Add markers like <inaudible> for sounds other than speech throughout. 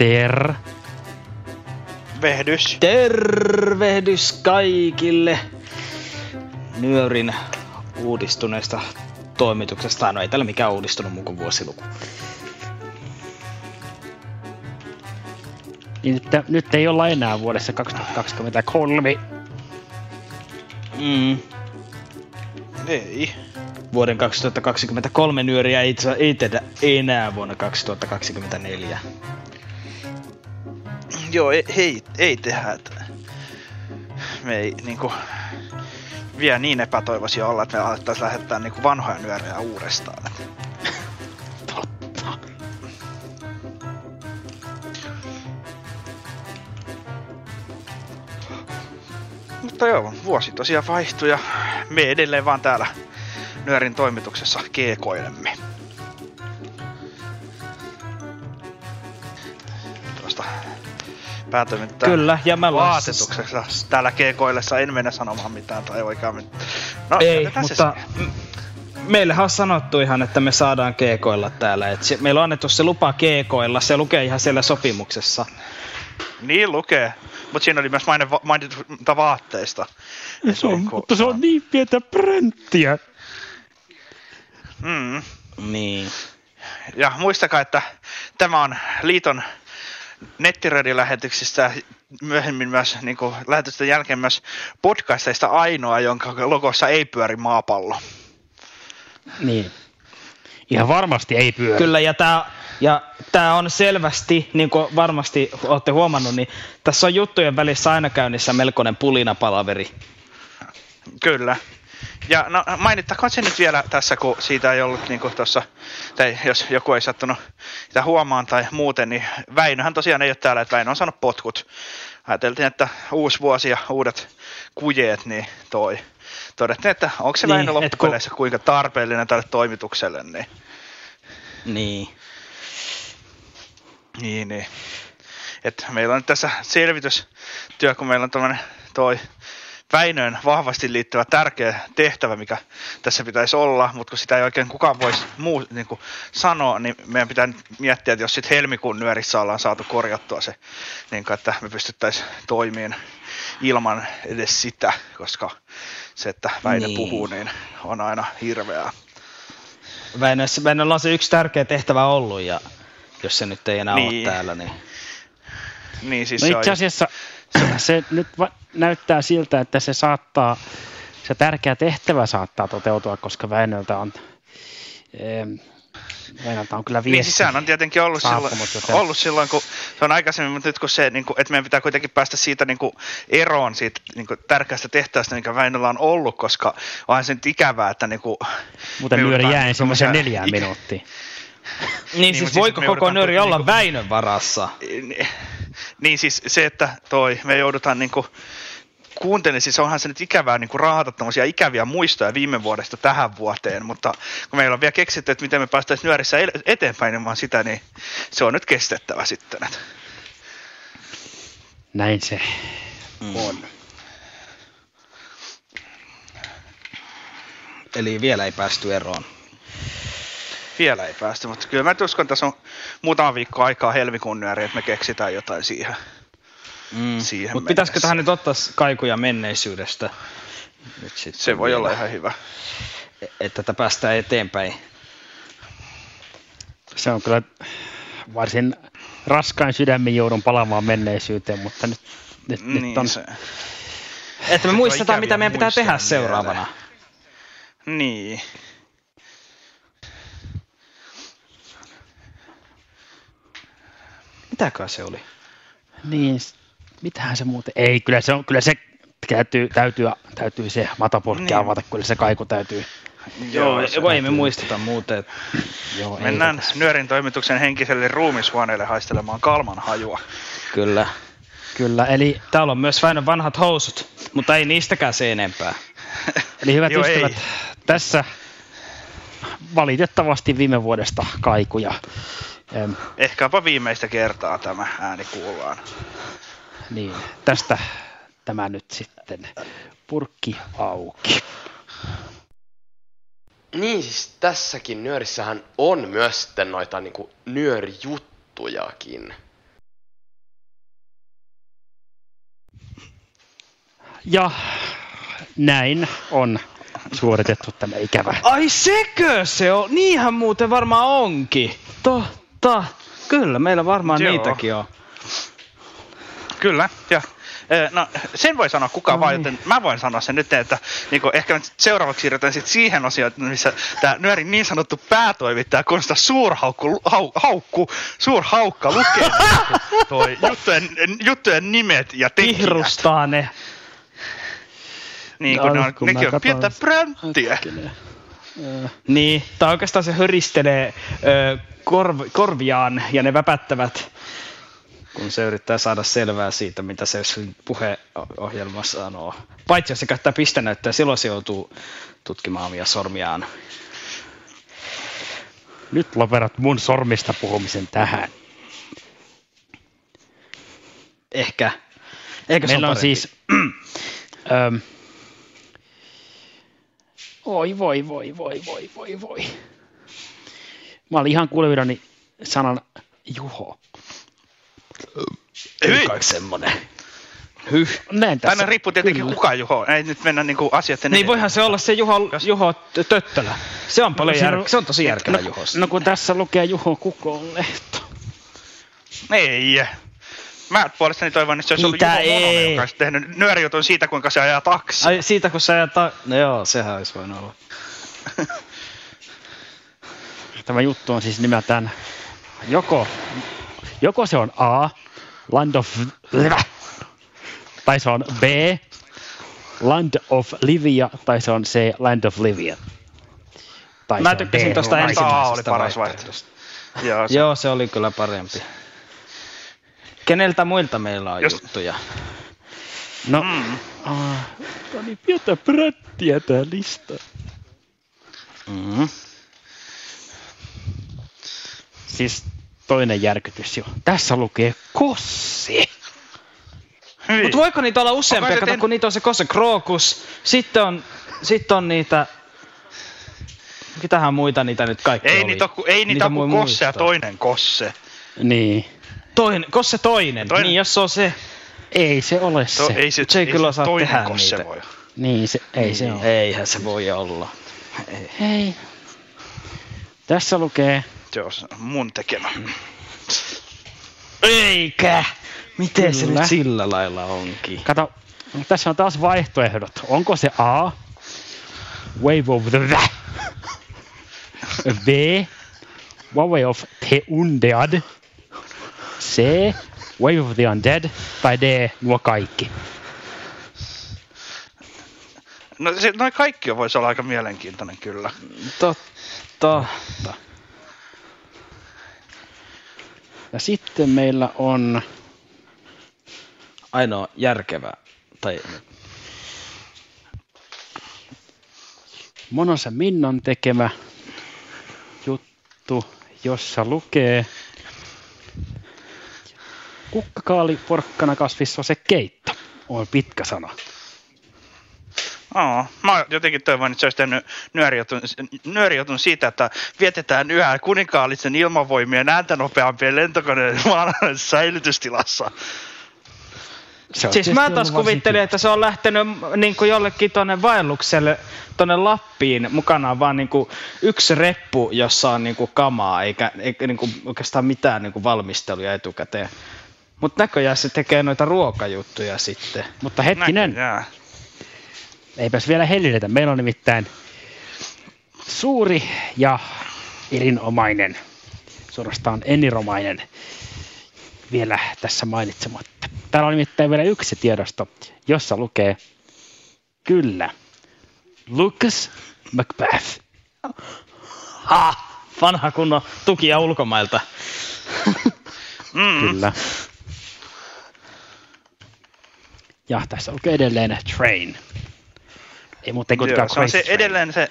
Ter. Vehdys. Tervehdys kaikille Nyörin uudistuneesta toimituksesta. No ei täällä mikään uudistunut muu kuin vuosiluku. Niin nyt, nyt ei olla enää vuodessa 2023. Mm. Ei. Vuoden 2023 nyöriä ei, itse- ei tehdä enää vuonna 2024. Joo, ei, hei, ei tehdä. Että me ei niinku vielä niin epätoivoisia olla, että me alettaisiin lähettää niinku vanhoja nyörejä uudestaan. Et Totta. Mutta joo, vuosi tosiaan vaihtui ja me edelleen vaan täällä nyörin toimituksessa keekoilemme. Tuosta päätoimittajan Kyllä, ja mä vaatetuksessa täällä keekoillessa en mennä sanomaan mitään tai oikein mit... No, Ei, mutta siihen. m- meillehän on sanottu ihan, että me saadaan keekoilla täällä. Et se, meillä on annettu se lupa keekoilla, se lukee ihan siellä sopimuksessa. Niin lukee, mutta siinä oli myös maine, va- mainita vaatteista. Et Se on, mutta se on niin pientä pränttiä. Mm. Niin. Ja muistakaa, että tämä on liiton nettiradilähetyksistä ja myöhemmin myös niin kuin, lähetysten jälkeen myös podcasteista ainoa, jonka logossa ei pyöri maapallo. Niin. Ihan varmasti ei pyöri. Kyllä, ja tämä ja tää on selvästi, niin kuin varmasti olette huomannut, niin tässä on juttujen välissä aina käynnissä melkoinen pulinapalaveri. Kyllä. Ja no, mainittakoon se nyt vielä tässä, kun siitä ei ollut niin tuossa, tai jos joku ei sattunut sitä huomaan tai muuten, niin Väinöhän tosiaan ei ole täällä, että Väinö on saanut potkut. Ajateltiin, että uusi vuosi ja uudet kujeet, niin toi. Todettiin, että onko se Niin, Väinö et kun- loppupeleissä kuinka tarpeellinen tälle toimitukselle, niin Niin. Niin, niin. Et meillä on nyt tässä selvitystyö, kun meillä on tämmöinen toi Väinöön vahvasti liittyvä tärkeä tehtävä, mikä tässä pitäisi olla, mutta kun sitä ei oikein kukaan voisi muu niin kuin sanoa, niin meidän pitää nyt miettiä, että jos sitten helmikuun nyörissä ollaan saatu korjattua se, niin kuin, että me pystyttäisiin toimimaan ilman edes sitä, koska se, että Väinö Niin. puhuu, niin on aina hirveää. Väinössä, Väinöllä on se yksi tärkeä tehtävä ollut, ja jos se nyt ei enää niin. Ole täällä, niin... Niin siis No se on itse just- asiassa se, se nyt va- näyttää siltä, että se saattaa, se tärkeä tehtävä saattaa toteutua, koska Väinöltä on, Väinöltä on kyllä Niin viesti. siis sehän on tietenkin ollut silloin, joten- ollut silloin, kun se on aikaisemmin, mutta nyt kun se, niin kuin, että meidän pitää kuitenkin päästä siitä niin kuin, eroon siitä niin kuin, tärkeästä tehtävästä, mikä Väinöllä on ollut, koska onhan se nyt ikävää, että niin kuin, Muuten nyöri jää niin ensimmäisen tommosia neljään ikä- minuuttiin. Niin, niin siis siis voiko koko nööri tu- olla niinku- Väinön varassa? Niin, niin siis se, että toi, me joudutaan niin kuin, kuuntelin, siis onhan se nyt ikävää niin kuin raahata tämmöisiä ikäviä muistoja viime vuodesta tähän vuoteen, mutta kun meillä on vielä keksitty, että miten me päästäisiin nyörissä eteenpäin ilman sitä, niin se on nyt kestettävä sitten. Että. Näin se on. Eli vielä ei päästy eroon. Vielä ei päästy, mutta kyllä mä uskon, että tässä on muutama viikko aikaa helmikuun nyöriin, että me keksitään jotain siihen. Mm. Siihen Mutta pitäisikö tähän nyt ottaa kaikuja menneisyydestä? Nyt Se voi vielä. olla ihan hyvä. että tätä päästään eteenpäin. Se on kyllä varsin raskain sydämin joudun palaamaan menneisyyteen, mutta nyt, nyt, Niin, nyt on... se, Että me muistetaan, mitä meidän pitää tehdä mieleen. seuraavana. niin. Mitäkään se oli? Niin, mitähän se muuten... Ei, kyllä se, on, kyllä se täytyy, täytyy, täytyy se matapurkki Niin. avata, kyllä se kaiku täytyy. Joo, kun ei me täytyy. muisteta muuten. Joo, ei Mennään tätä- Nyörin toimituksen henkiselle ruumishuoneelle haistelemaan kalman hajua. Kyllä. Kyllä, eli, Täällä on myös Väinön vanhat housut, mutta ei niistäkään se enempää. <laughs> eli hyvät Joo, ystävät, ei. tässä valitettavasti viime vuodesta kaikuja. Em, Ehkäpä viimeistä kertaa tämä ääni kuullaan. niin, tästä tämä nyt sitten purkki auki. Niin, siis tässäkin nyörissähän on myös sitten noita niinku nyörijuttujakin. Ja näin on suoritettu tämä ikävä. Ai sekö se on? Niinhän muuten varmaan onkin. Totta. Kyllä, meillä varmaan Joo. niitäkin on. Kyllä, ja no, sen voi sanoa kuka No vaan, niin. joten mä voin sanoa sen nyt, että niin ehkä nyt seuraavaksi siirrytään sitten siihen osioon, missä tämä Nyörin niin sanottu päätoimittaja Konsta Suurhaukku, hau, haukku, Suurhaukka lukee <laughs> toi juttujen, juttujen nimet ja tekijät. Kihrustaa ne. Niin kuin ne on, nekin on pientä. Ö, Niin, tai oikeastaan se höristelee ö, korv, korviaan ja ne väpättävät, kun se yrittää saada selvää siitä, mitä se puheohjelma sanoo. Paitsi jos se käyttää pistenäyttöä, silloin se joutuu tutkimaan omia sormiaan. Nyt lopetat mun sormista puhumisen tähän. Ehkä. Se Meillä on parempi? siis... <clears throat> öm, oi voi voi voi voi voi voi. Mä olin ihan kuulevinani sanan Juho. Hyi! kai semmonen. Hyh. Näin tässä. Aina riippuu tietenkin Kyllä. kuka Juho. Ei nyt mennä niinku asioiden Niin voihan se olla se Juho, Jos- Juho Töttölä. Se on paljon No, jär... siinä on- se on tosi järkevä no, Juho. no kun tässä lukee Juho Kukon lehto. Ei. Mä puolestani toivon, että se olisi ollut Mitä Juho Mononen, ei? joka olisi tehnyt nyörijutun siitä, kuinka se ajaa taksi. Ai siitä kun sä ta... No joo, sehän olisi voinut olla. <laughs> Tämä juttu on siis nimeltään joko, joko se on A, Land of tai se on B, Land of Livia, tai se on C, Land of Livia. Tai Mä tykkäsin Land- Aika A oli paras vaihtoehdosta. Joo, se, Joo, se oli kyllä parempi. Keneltä muilta meillä on Jos- juttuja? No, Mm. on niin pientä prättiä tää lista. Mm-hmm. Siis toinen järkytys jo. Tässä lukee Kossi. Mutta voiko niitä olla useampia? Se Kato, kun niitä on se Kosse Krokus, sitten on, sitten on niitä... Mitähän muita niitä nyt kaikki ei oli? niitä ole, ku- ei niitä ole voi kuin Kosse ja toinen Kosse. Niin. Toinen, Kosse toinen. Toinen. Niin, jos se on se. Ei se ole se. To, ei se, Se ei kyllä osaa toinen tehdä Kosse niitä. voi. Niin, se, ei se ole. Eihän se voi olla. Ei. Hei. Tässä lukee Se on mun tekemä. Eikä! Miten se Kyllä. nyt sillä lailla onkin? Kato, tässä on taas vaihtoehdot. Onko se A, Wave of the B, Wave of the Undead, C, Wave of the Undead, tai D, nuo kaikki. No se, noin kaikki voisi olla aika mielenkiintoinen kyllä. Totta. Ja sitten meillä on, Ainoa järkevä. Tai Monosa Minnon tekemä juttu, jossa lukee kukkakaali, porkkana, kasvissa se keitto. On pitkä sana. Oo, mä jotenkin toivon, että se olisi tehnyt nyörijutun, nyörijutun siitä, että vietetään yhä kuninkaallisen ilmavoimien ääntä nopeampien lentokoneiden <laughs> maanalaisessa säilytystilassa. Siis mä taas kuvittelin, että se on lähtenyt niin kuin jollekin tuonne vaellukselle tuonne Lappiin mukanaan vaan niin kuin yksi reppu, jossa on niin kuin kamaa, eikä, eikä niin kuin oikeastaan mitään niin kuin valmisteluja etukäteen. Mutta näköjään se tekee noita ruokajuttuja sitten. Mutta hetkinen, Näköjään. Eipäs vielä hellitetä. Meillä on nimittäin suuri ja erinomainen, suorastaan eniromainen vielä tässä mainitsematta. Täällä on nimittäin vielä yksi tiedosto, jossa lukee kyllä Lucas Macbeth. Ha! Vanha kunnon tukia ulkomailta. Mm. Kyllä. Ja tässä lukee edelleen Train. Ei muuten kuitenkaan Joo, se on se edelleen se...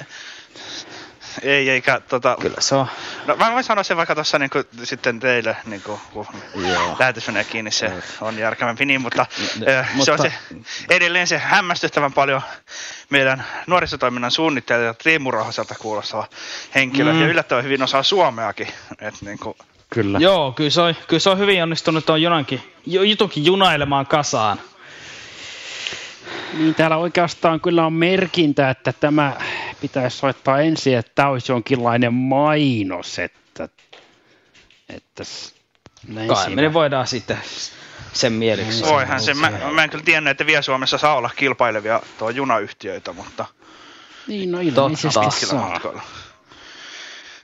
Ei, eikä tota... Kyllä se on. No, mä voin sanoa sen vaikka tuossa niin sitten teille, niin kuin, kun Joo. lähetys menee kiinni, se on järkevämpi niin, mutta, Ne- äh, se on mutta- se edelleen se hämmästyttävän paljon meidän nuorisotoiminnan suunnittelija ja Teemu Rahoselta kuulostava henkilö, Mm. ja yllättävän hyvin osaa suomeakin. Et, niin kuin, Kyllä. Joo, kyllä se, on, kyllä se on hyvin onnistunut tuon junankin, ju- jutunkin junailemaan kasaan. Niin täällä oikeastaan kyllä on merkintä, että tämä pitäisi soittaa ensin, että tämä olisi jonkinlainen mainos, että, että näin Kai siinä. me voidaan sitten sen mieliksi. voihan se, mä, mä en kyllä tiennyt, että vielä Suomessa saa olla kilpailevia tuo junayhtiöitä, mutta Niin, no ilmeisesti saa. matkoilla.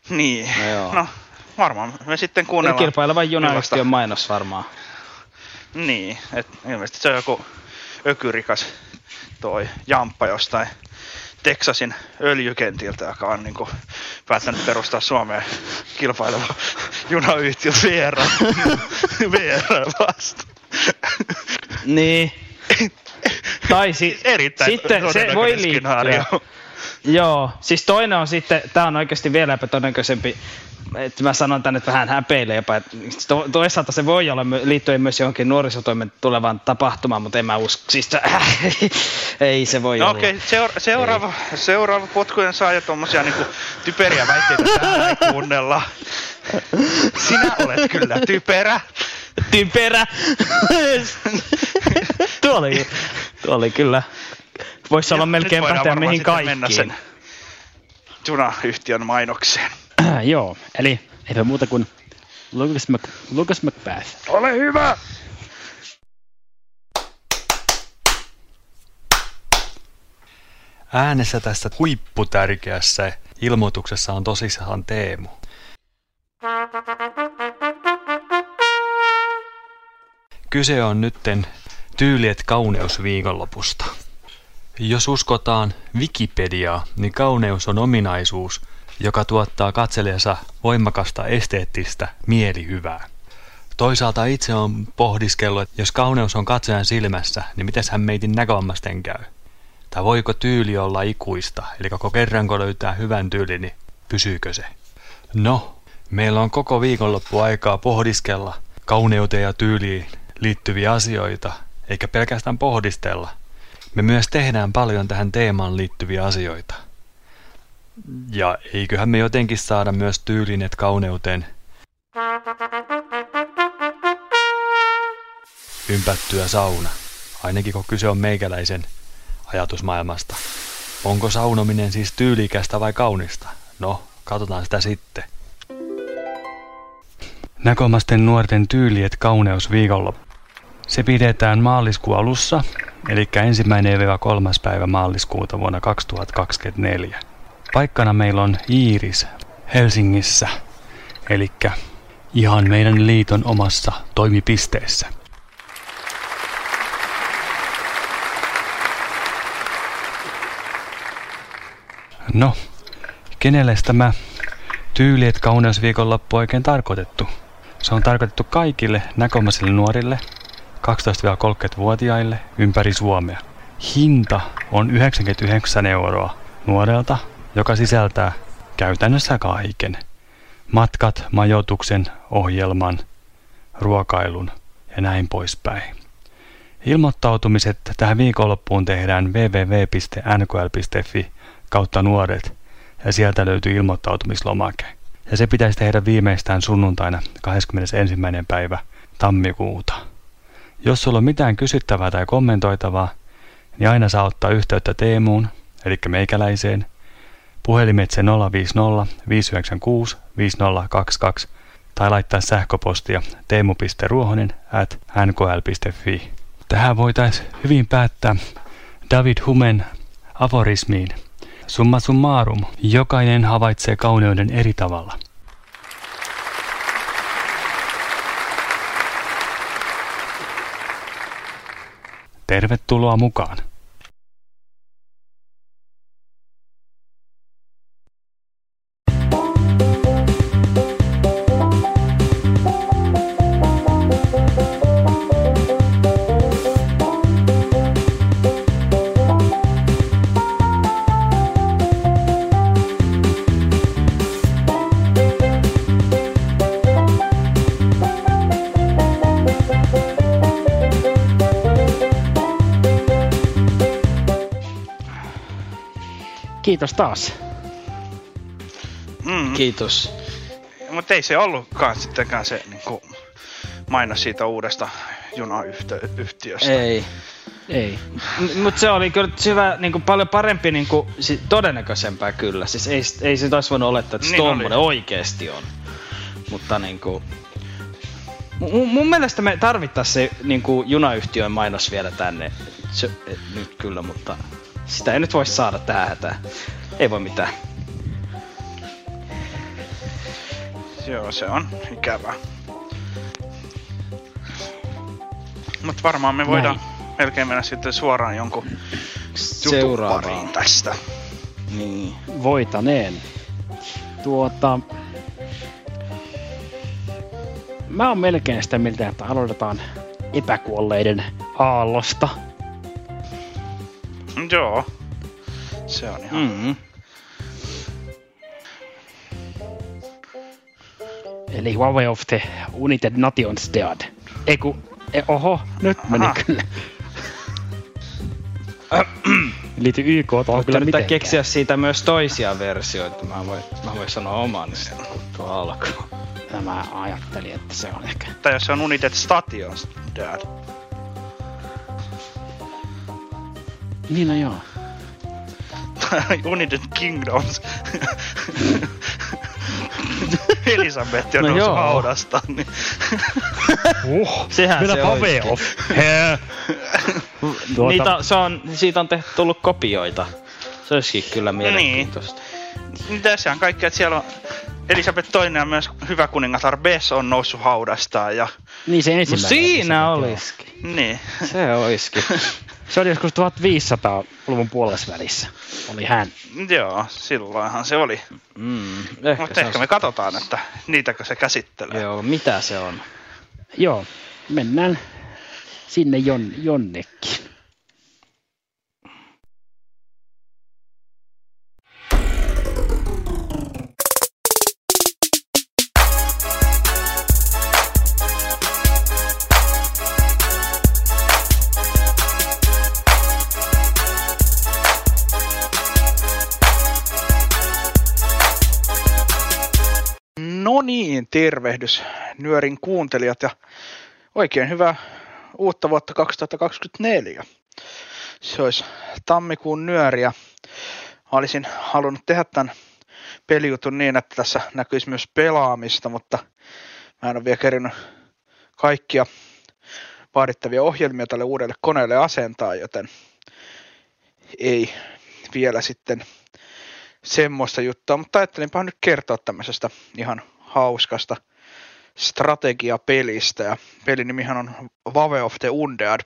Niin, No joo. no varmaan me sitten kuunnellaan. Kilpailevan junayhtiön mainos varmaan. Niin, et ilmeisesti se on joku ökyrikas toi jamppa jostain Texasin öljykentiltä, joka on niinku päättänyt perustaa Suomeen kilpaileva junayhtiö VR, <laughs> VR vasta. Niin. Tai si- Erittäin sitten se voi liittyä. Joo, siis toinen on sitten, tämä on oikeasti vielä epätodennäköisempi, että mä sanon tänne vähän häpeilee jopa, että to, toisaalta se voi olla liittyen myös johonkin nuorisotoimen tulevaan tapahtumaan, mutta en mä usko, siis äh, <laughs> ei se voi No olla. okei, okay, seura- seuraava, seuraava potkujen saaja tuommoisia niinku typeriä väitteitä täällä ei kuunnella. Sinä olet kyllä typerä. Typerä! <laughs> tuo, oli, tuo oli kyllä, voisi olla melkein päteä mihin sitten mennä kaikkiin. sen junayhtiön mainokseen. <clears throat> Joo, eli eipä muuta kuin Lucas, Mac, Lucas Macbeth. Ole hyvä! Äänessä tässä huipputärkeässä ilmoituksessa on tosissaan Teemu. Kyse on nytten tyyliet kauneusviikonlopusta. Jos uskotaan Wikipediaa, niin kauneus on ominaisuus, joka tuottaa katselijansa voimakasta esteettistä mielihyvää. Toisaalta itse on pohdiskellut, että jos kauneus on katsojan silmässä, niin miten hän meitin näkövammaisten käy? Tai voiko tyyli olla ikuista, eli koko kerran kun löytää hyvän tyylin, niin pysyykö se? No, meillä on koko viikonloppu aikaa pohdiskella kauneuteen ja tyyliin liittyviä asioita, eikä pelkästään pohdistella. Me myös tehdään paljon tähän teemaan liittyviä asioita. Ja eiköhän me jotenkin saada myös tyylinet kauneuteen ympättyä sauna, ainakin kun kyse on meikäläisen ajatusmaailmasta. Onko saunominen siis tyylikästä vai kaunista? No, katsotaan sitä sitten. Näkomasten nuorten tyyliet kauneus viikonloppu. Se pidetään maaliskuun alussa, eli ensimmäinen ja kolmas päivä maaliskuuta vuonna 2024. Paikkana meillä on Iiris Helsingissä, eli ihan meidän liiton omassa toimipisteessä. No, kenelle tämä tyyliet kauneusviikonloppu oikein tarkoitettu? Se on tarkoitettu kaikille näkömäisille nuorille, 12-30-vuotiaille ympäri Suomea. Hinta on 99 euroa nuorelta, joka sisältää käytännössä kaiken. Matkat, majoituksen, ohjelman, ruokailun ja näin poispäin. Ilmoittautumiset tähän viikonloppuun tehdään www.nkl.fi kautta nuoret ja sieltä löytyy ilmoittautumislomake. Ja se pitäisi tehdä viimeistään sunnuntaina 21. päivä tammikuuta. Jos sulla on mitään kysyttävää tai kommentoitavaa, niin aina saa ottaa yhteyttä Teemuun, eli meikäläiseen, puhelimitse 050 596 5022 tai laittaa sähköpostia teemu.ruohonen at nkl.fi. Tähän voitaisiin hyvin päättää David Humen aforismiin. Summa summarum, jokainen havaitsee kauneuden eri tavalla. Tervetuloa mukaan! Kiitos taas. Mm. Kiitos. Mutta ei se ollutkaan sittenkään se niin kuin, mainos siitä uudesta junayhtiöstä. Ei. Ei. Mutta se oli kyllä hyvä, niin kuin paljon parempi, niin kuin, si- todennäköisempää kyllä. Siis ei, ei se olisi voinut olettaa, että se Niin oli. oikeesti on. Mutta niin kuin, mun, mun mielestä me tarvittaisiin se niin kuin junayhtiön mainos vielä tänne. Se, et, nyt kyllä, mutta sitä ei nyt voi saada tähän hätään. Ei voi mitään. Joo, se on ikävää. Mutta varmaan me voidaan melkein mennä sitten suoraan jonkun Seuraavaan. tästä. Niin. Voitaneen. Tuota... Mä oon melkein sitä mieltä, että aloitetaan epäkuolleiden aallosta. Joo. Se on ihan... Mm-hmm. Eli Huawei of the United Nations Dead. Ei ku... E, oho, nyt meni Aha. kyllä. Liity YK tuohon kyllä Kyllä mitenkään. keksiä siitä myös toisia versioita. Mä voin, mä voin sanoa oman niin kun tuo alkaa. Mä ajattelin, että se on ehkä... Tai jos se on United Stations Dad. Niin no joo. <laughs> United Kingdoms. <laughs> Elisabeth on No no noussut haudasta. Niin. <laughs> Uh, Sehän se. Hää. Tuota- Niitä, se on, siitä on tehty tullut kopioita. Se olisikin kyllä Niin. mielenkiintoista. Tässähän kaikki, että siellä on Elisabeth toinen ja myös hyvä kuningatar Bess on noussut haudastaan. Ja, Niin se No ensimmäinen. siinä episodi, olisikin. niin. Se olisikin. Se oli joskus 1500-luvun puolessa välissä. Oli hän. Joo, silloinhan se oli. Mm, ehkä Mutta se ehkä on- me katsotaan, että niitäkö se käsittelee. Joo, mitä se on? Joo, mennään sinne jon, jonnekin. Tervehdys Nyörin kuuntelijat ja oikein hyvää uutta vuotta 2024. Se olisi tammikuun Nyöri ja olisin halunnut tehdä tämän pelijutun niin, että tässä näkyisi myös pelaamista, mutta mä en ole vielä kerinyt kaikkia vaadittavia ohjelmia tälle uudelle koneelle asentaa, joten ei vielä sitten semmoista juttua, mutta ajattelinpa nyt kertoa tämmöisestä ihan hauskasta strategiapelistä ja pelin nimihän on Vave of the Undead.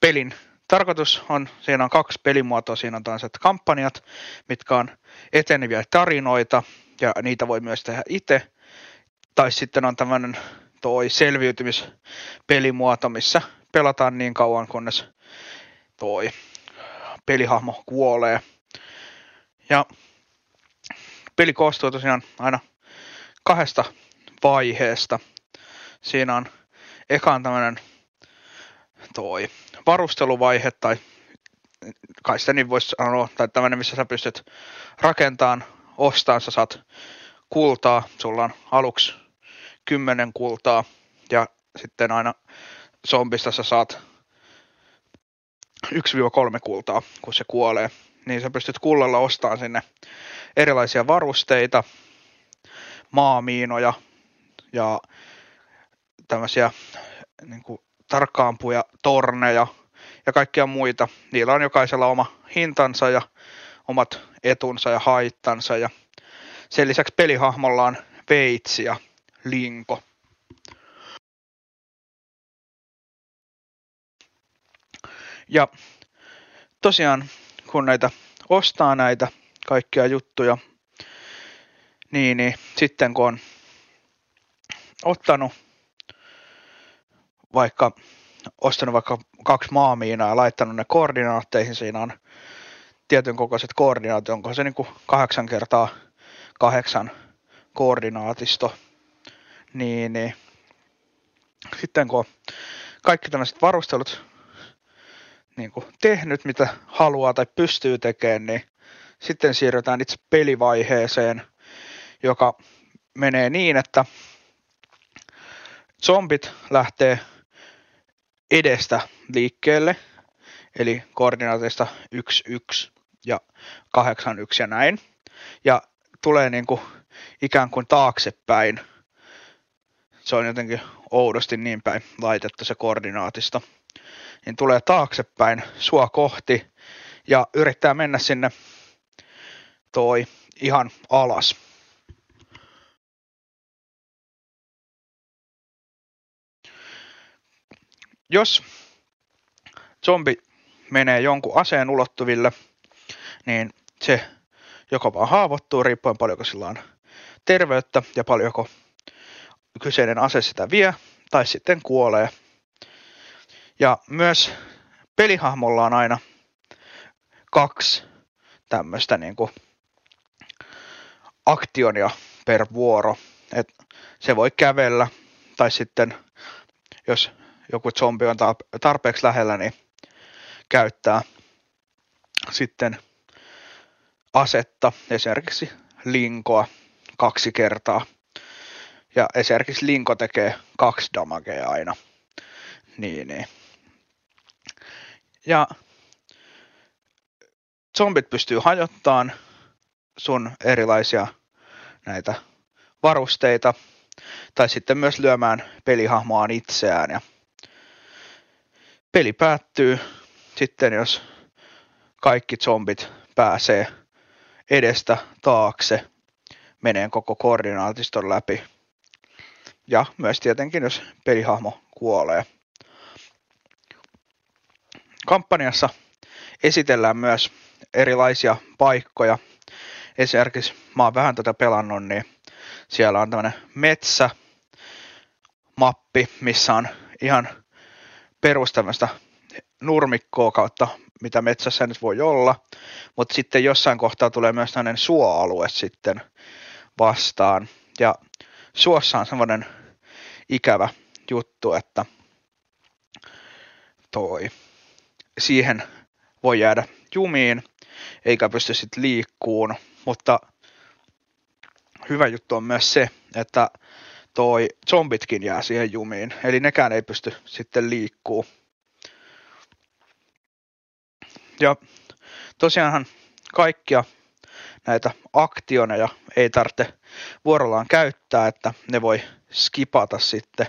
Pelin tarkoitus on, siinä on kaksi pelimuotoa, siinä on tällaiset kampanjat, mitkä on eteneviä tarinoita ja niitä voi myös tehdä itse. Tai sitten on tämmöinen toi selviytymispelimuoto, missä pelataan niin kauan, kunnes toi pelihahmo kuolee. Ja peli koostuu tosiaan aina kahdesta vaiheesta. Siinä on ekaan tämmöinen toi varusteluvaihe tai kai sitä niin voisi sanoa, tai tämmöinen, missä sä pystyt rakentamaan, ostaan, sä saat kultaa, sulla on aluksi kymmenen kultaa ja sitten aina zombista sä saat 1-3 kultaa, kun se kuolee. Niin sä pystyt kullalla ostamaan sinne erilaisia varusteita, maamiinoja ja tämmöisiä niin kuin, tarkkaampuja, torneja ja kaikkia muita. Niillä on jokaisella oma hintansa ja omat etunsa ja haittansa. Ja sen lisäksi pelihahmolla on veitsi ja linko. Ja tosiaan, kun näitä ostaa näitä kaikkia juttuja, niin, niin. Sitten kun on ottanut vaikka ostanut vaikka kaksi maamiinaa ja laittanut ne koordinaatteihin, siinä on tietyn kokoiset koordinaatit, onko se niin kuin kahdeksan kertaa kahdeksan koordinaatisto, niin, niin. Sitten kun kaikki tämmöiset varustelut niin kuin tehnyt, mitä haluaa tai pystyy tekemään, niin sitten siirrytään itse pelivaiheeseen, joka menee niin, että zombit lähtee edestä liikkeelle, eli koordinaateista 1, 1 ja 8, 1 ja näin. Ja tulee niin kuin ikään kuin taaksepäin. Se on jotenkin oudosti niin päin laitettu se koordinaatisto. Niin tulee taaksepäin sua kohti ja yrittää mennä sinne toi ihan alas. Jos zombi menee jonkun aseen ulottuville, niin se joko vaan haavoittuu riippuen paljonko sillä on terveyttä ja paljonko kyseinen ase sitä vie, tai sitten kuolee. Ja myös pelihahmolla on aina kaksi tämmöistä niin kuin aktionia per vuoro. Et se voi kävellä, tai sitten jos joku zombi on tarpeeksi lähellä, niin käyttää sitten asetta, esimerkiksi linkoa kaksi kertaa. Ja esimerkiksi linko tekee kaksi damagea aina. Niin, niin. Ja zombit pystyy hajottamaan sun erilaisia näitä varusteita, tai sitten myös lyömään pelihahmoaan itseään. Ja peli päättyy sitten, jos kaikki zombit pääsee edestä taakse, menee koko koordinaatiston läpi. Ja myös tietenkin, jos pelihahmo kuolee. Kampanjassa esitellään myös erilaisia paikkoja. Esimerkiksi mä oon vähän tätä pelannut, niin siellä on tämmöinen metsä, mappi, missä on ihan perus tämmöistä nurmikkoa kautta, mitä metsässä nyt voi olla, mutta sitten jossain kohtaa tulee myös tämmöinen suoalue sitten vastaan. Ja suossa on semmoinen ikävä juttu, että toi, siihen voi jäädä jumiin, eikä pysty sitten liikkuun, mutta hyvä juttu on myös se, että toi zombitkin jää siihen jumiin, eli nekään ei pysty sitten liikkuu. Ja tosiaanhan kaikkia näitä aktioneja ei tarvitse vuorollaan käyttää, että ne voi skipata sitten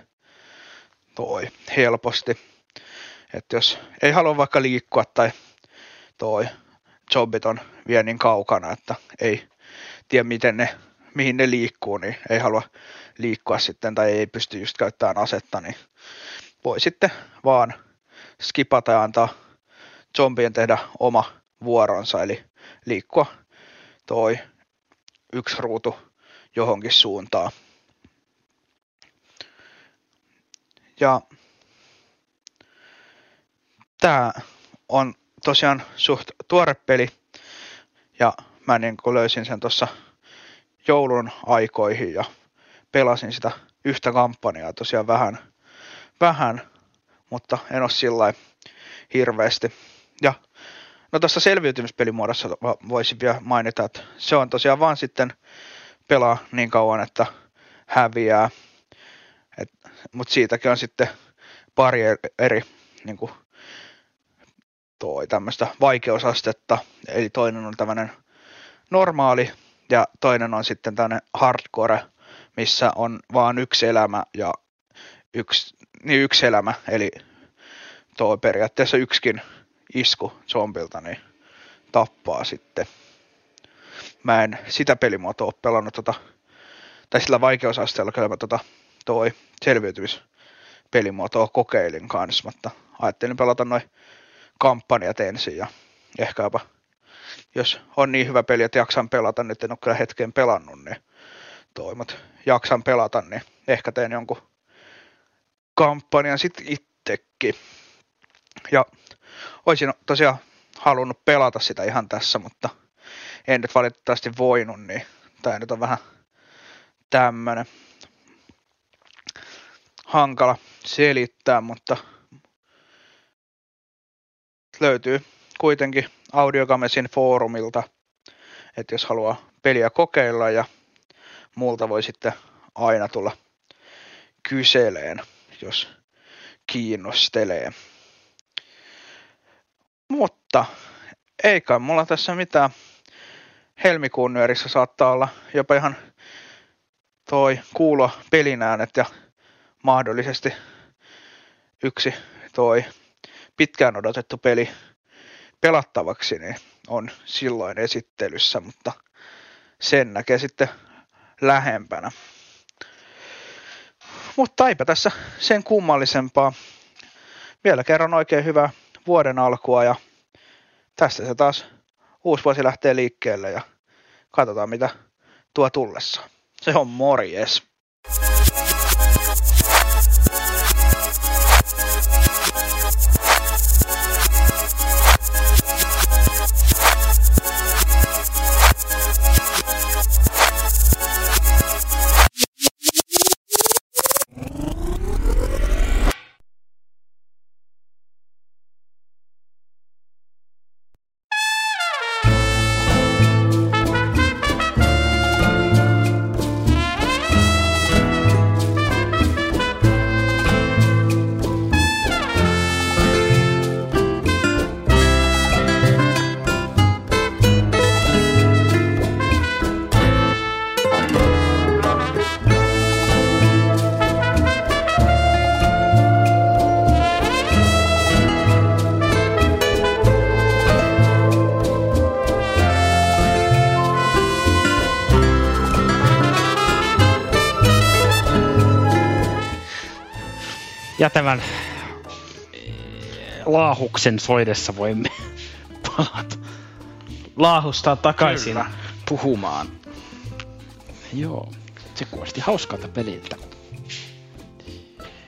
toi helposti. Että jos ei halua vaikka liikkua tai toi jobbit on vielä niin kaukana, että ei tiedä miten ne, mihin ne liikkuu, niin ei halua liikkua sitten tai ei pysty just käyttämään asetta, niin voi sitten vaan skipata ja antaa zombien tehdä oma vuoronsa, eli liikkua toi yksi ruutu johonkin suuntaan. Ja tämä on tosiaan suht tuore peli, ja mä niin löysin sen tuossa joulun aikoihin ja pelasin sitä yhtä kampanjaa tosiaan vähän, vähän mutta en ole sillä hirveästi. Ja no tuossa selviytymispelimuodossa voisin vielä mainita, että se on tosiaan vaan sitten pelaa niin kauan, että häviää. Mutta siitäkin on sitten pari eri niin kuin, toi tämmöistä vaikeusastetta. Eli toinen on tämmöinen normaali ja toinen on sitten tämmöinen hardcore, missä on vaan yksi elämä ja yksi, niin yksi elämä, eli tuo periaatteessa yksikin isku zombilta niin tappaa sitten. Mä en sitä pelimuotoa ole pelannut tota, tai sillä vaikeusasteella kyllä mä tota, toi selviytymispelimuotoa kokeilin kanssa, mutta ajattelin pelata noin kampanjat ensin ja ehkä jopa, jos on niin hyvä peli, että jaksan pelata, nyt en ole kyllä hetken pelannut, niin toi, mutta jaksan pelata, niin ehkä teen jonkun kampanjan sitten itsekin. Ja olisin tosiaan halunnut pelata sitä ihan tässä, mutta en nyt valitettavasti voinut, niin tämä nyt on vähän tämmönen hankala selittää, mutta löytyy kuitenkin Audiogamesin foorumilta, että jos haluaa peliä kokeilla ja multa voi sitten aina tulla kyseleen, jos kiinnostelee. Mutta ei kai mulla tässä mitään. Helmikuun nyörissä saattaa olla jopa ihan toi kuulo pelinäänet ja mahdollisesti yksi toi pitkään odotettu peli pelattavaksi niin on silloin esittelyssä, mutta sen näkee sitten lähempänä. Mutta eipä tässä sen kummallisempaa. Vielä kerran oikein hyvää vuoden alkua ja tästä se taas uusi vuosi lähtee liikkeelle ja katsotaan mitä tuo tullessa. Se on morjes. Eh, laahuksen soidessa voimme <laughs> palata. Laahustaa takaisin Kyllä. puhumaan. Joo, se kuulosti hauskalta peliltä.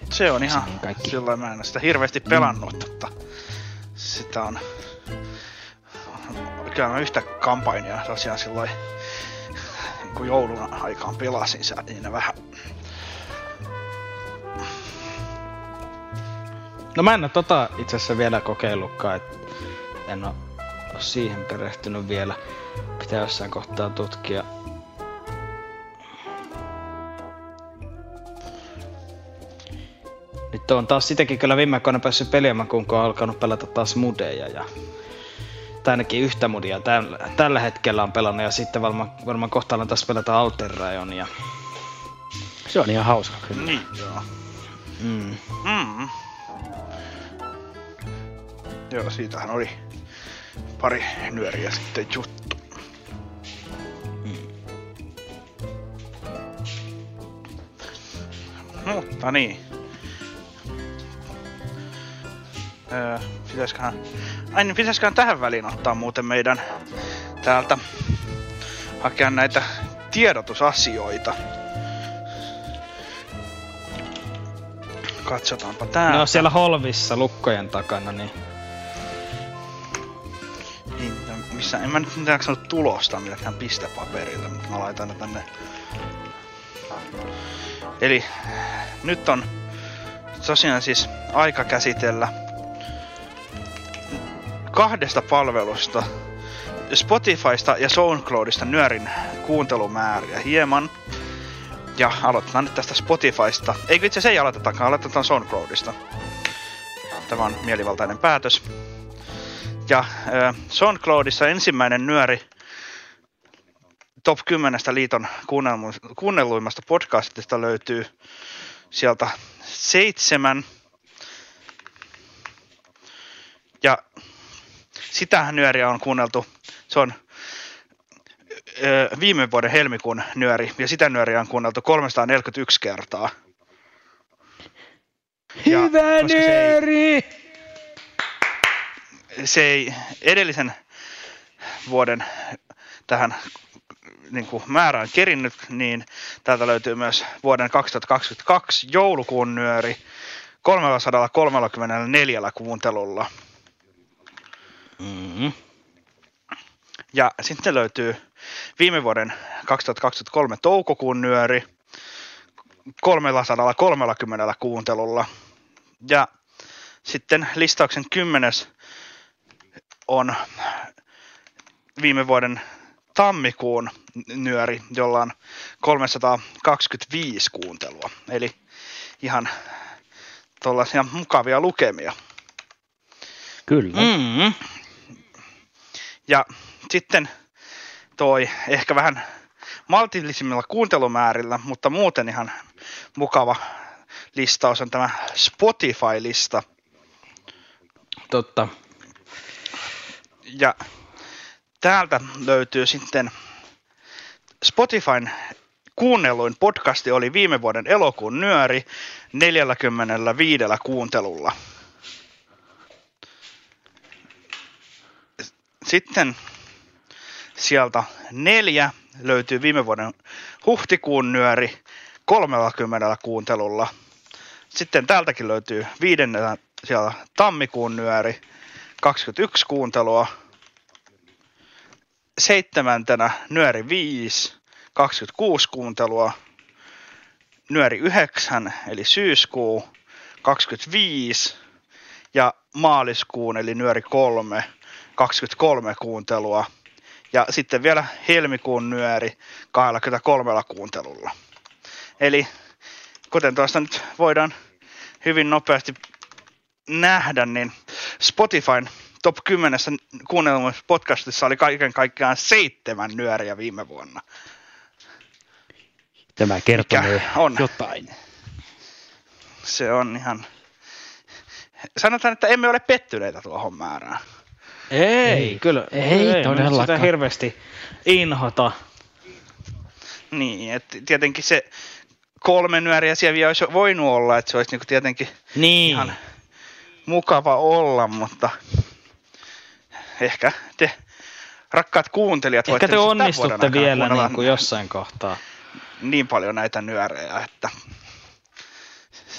Se on ihan niin kaikki. sillä mä en sitä hirveästi pelannut, mm. mutta sitä on kyllä mä yhtä kampanjaa tosiaan silloin niin kun joulun aikaan pelasin siinä vähän. No mä en oo tota itse asiassa vielä kokeillutkaan, et en oo, oo siihen perehtynyt vielä. Pitää jossain kohtaa tutkia. Nyt on taas sitäkin kyllä viime aikoina päässyt peliämään, kun on alkanut pelata taas mudeja ja tai ainakin yhtä mudia tällä, tällä hetkellä on pelannut ja sitten varmaan, varmaan kohta alan taas pelata Outer Rayonia. Se on ihan hauska kyllä. Niin, joo. Mm. Mm. Joo, siitähän oli pari nyöriä sitten juttu. Mutta niin. Öö, pitäisköhän... Ai niin, pitäisköhän tähän väliin ottaa muuten meidän täältä hakea näitä tiedotusasioita. Katsotaanpa tää. Ne on siellä holvissa lukkojen takana, Niin, missä, en mä nyt nyt jaksanut tulosta millekään pistepaperille, mutta mä laitan ne tänne. Eli nyt on tosiaan siis aika käsitellä kahdesta palvelusta, Spotifysta ja SoundCloudista nyörin kuuntelumääriä hieman. Ja aloitetaan nyt tästä Spotifysta. Eikö itse asiassa ei aloitetakaan, aloitetaan SoundCloudista. tämä on mielivaltainen päätös. Ja äh, SoundCloudissa ensimmäinen nyöri top 10 liiton kuunnelluimmasta podcastista löytyy sieltä seitsemän. Ja sitä nyöriä on kuunneltu, se on ö, viime vuoden helmikuun nyöri, ja sitä nyöriä on kuunneltu 341 kertaa. Ja Hyvä koska se ei- nyöri! Se ei edellisen vuoden tähän niin kuin määrään kerinnyt, niin täältä löytyy myös vuoden 2022 joulukuun nyöri 334 kuuntelulla. Mm-hmm. Ja sitten löytyy viime vuoden 2023 toukokuun nyöri 330 kuuntelulla. Ja sitten listauksen kymmenes on viime vuoden tammikuun nyöri, jolla on 325 kuuntelua. Eli ihan tuollaisia mukavia lukemia. Kyllä. Mm. Mm-hmm. Ja sitten toi ehkä vähän maltillisimmilla kuuntelumäärillä, mutta muuten ihan mukava listaus on tämä Spotify-lista. Totta. Ja täältä löytyy sitten Spotifyn kuunnelluin podcasti oli viime vuoden elokuun nyöri 45 kuuntelulla. Sitten sieltä neljä löytyy viime vuoden huhtikuun nyöri 30 kuuntelulla. Sitten täältäkin löytyy viidennellä siellä tammikuun nyöri 21 kuuntelua. Seitsemäntenä nyöri 5, 26 kuuntelua. Nyöri 9, eli syyskuu, 25. Ja maaliskuun, eli nyöri 3, 23 kuuntelua. Ja sitten vielä helmikuun nyöri 23 kuuntelulla. Eli kuten tuosta nyt voidaan hyvin nopeasti nähdä, niin Spotifyn top 10 kuunnelmassa podcastissa oli kaiken kaikkiaan seitsemän nyöriä viime vuonna. Tämä kertoo on? jotain. Se on ihan... Sanotaan, että emme ole pettyneitä tuohon määrään. Ei, Ei. kyllä. Ei nyt todellakaan. Sitä hirveästi inhota. Niin, että tietenkin se kolme nyöriä siellä olisi voinut olla, että se olisi niinku tietenkin Niin. ihan mukava olla, mutta ehkä te rakkaat kuuntelijat Ehkä te onnistutte vielä niin kuin jossain kohtaa. niin paljon näitä nyörejä, että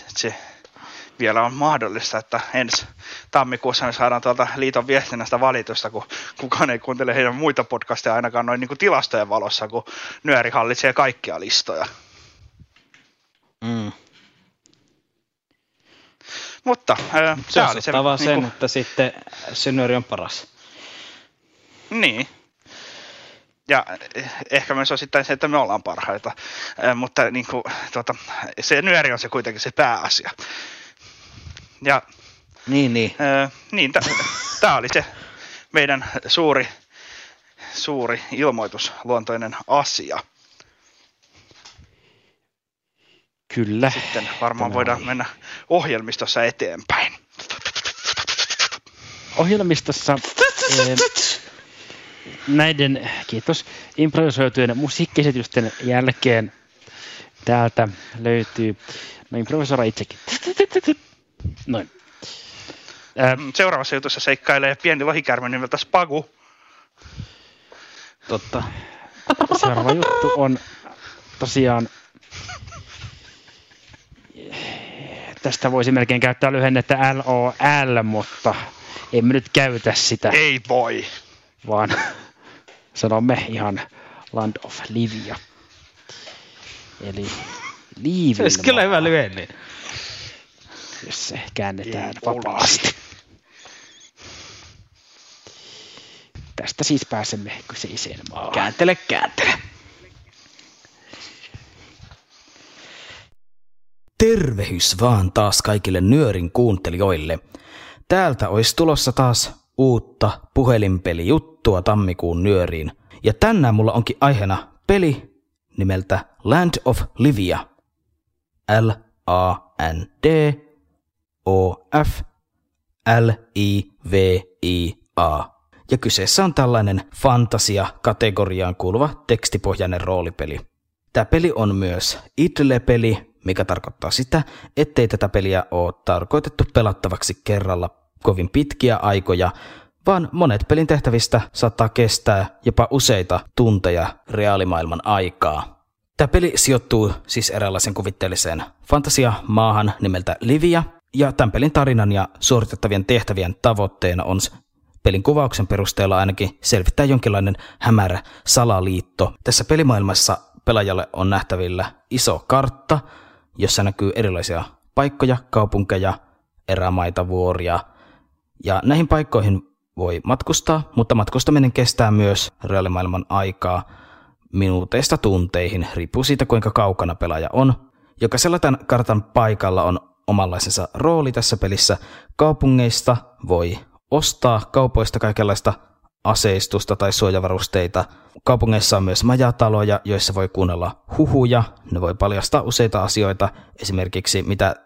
se vielä on mahdollista, että ensi tammikuussa me saadaan tuolta liiton viestinnästä valitusta, kun kukaan ei kuuntele heidän muita podcasteja ainakaan noin niin kuin tilastojen valossa, kun nyöri hallitsee kaikkia listoja. Mm. Mutta äh, Se oli se, vaan sen, niinku- että sitten synnyri on paras. Niin. Ja eh, ehkä myös osittain se, että me ollaan parhaita. Äh, mutta niin kuin, tuota, se nyöri on se kuitenkin se pääasia. Ja Niin, niin. äh, niin, tämä oli se meidän suuri, suuri ilmoitusluontoinen asia. Kyllä. Sitten varmaan Tämä voidaan oli. mennä ohjelmistossa eteenpäin. Ohjelmistossa eh, näiden, kiitos, improvisoitujen musiikkiesitysten jälkeen täältä löytyy, no improvisora itsekin. Noin. Ää, Seuraavassa jutussa seikkailee pieni lohikärme nimeltä Spagu. Totta. seuraava juttu on tosiaan, tästä voisi melkein käyttää lyhennettä LOL, mutta emme nyt käytä sitä, Ei voi. vaan sanomme ihan Land of Livia. Eli Se Liivin olisi kyllä hyvä lyhenne. jos se käännetään Ei vapaasti. Tästä siis pääsemme kyseiseen maahan. Kääntele, kääntele. Tervehys vaan taas kaikille nyörin kuuntelijoille. Täältä olisi tulossa taas uutta puhelinpelijuttua tammikuun nyöriin. Ja tänään mulla onkin aiheena peli nimeltä Land of Livia. L-A-N-D O-F L-I-V-I-A. Ja kyseessä on tällainen fantasia-kategoriaan kuuluva tekstipohjainen roolipeli. Tämä peli on myös idle-peli, mikä tarkoittaa sitä, ettei tätä peliä ole tarkoitettu pelattavaksi kerralla kovin pitkiä aikoja, vaan monet pelin tehtävistä saattaa kestää jopa useita tunteja reaalimaailman aikaa. Tämä peli sijoittuu siis eräänlaisen kuvitteelliseen fantasia-maahan nimeltä Livia, ja tämän pelin tarinan ja suoritettavien tehtävien tavoitteena on pelin kuvauksen perusteella ainakin selvittää jonkinlainen hämärä salaliitto. Tässä pelimaailmassa pelaajalle on nähtävillä iso kartta, jossa näkyy erilaisia paikkoja, kaupunkeja, erämaita, vuoria. Ja näihin paikkoihin voi matkustaa, mutta matkustaminen kestää myös reaalimaailman aikaa minuuteista tunteihin, riippuu siitä kuinka kaukana pelaaja on. Jokaisella tämän kartan paikalla on omanlaisensa rooli tässä pelissä. Kaupungeista voi ostaa kaupoista kaikenlaista aseistusta tai suojavarusteita. Kaupungeissa on myös majataloja, joissa voi kuunnella huhuja. Ne voi paljastaa useita asioita, esimerkiksi mitä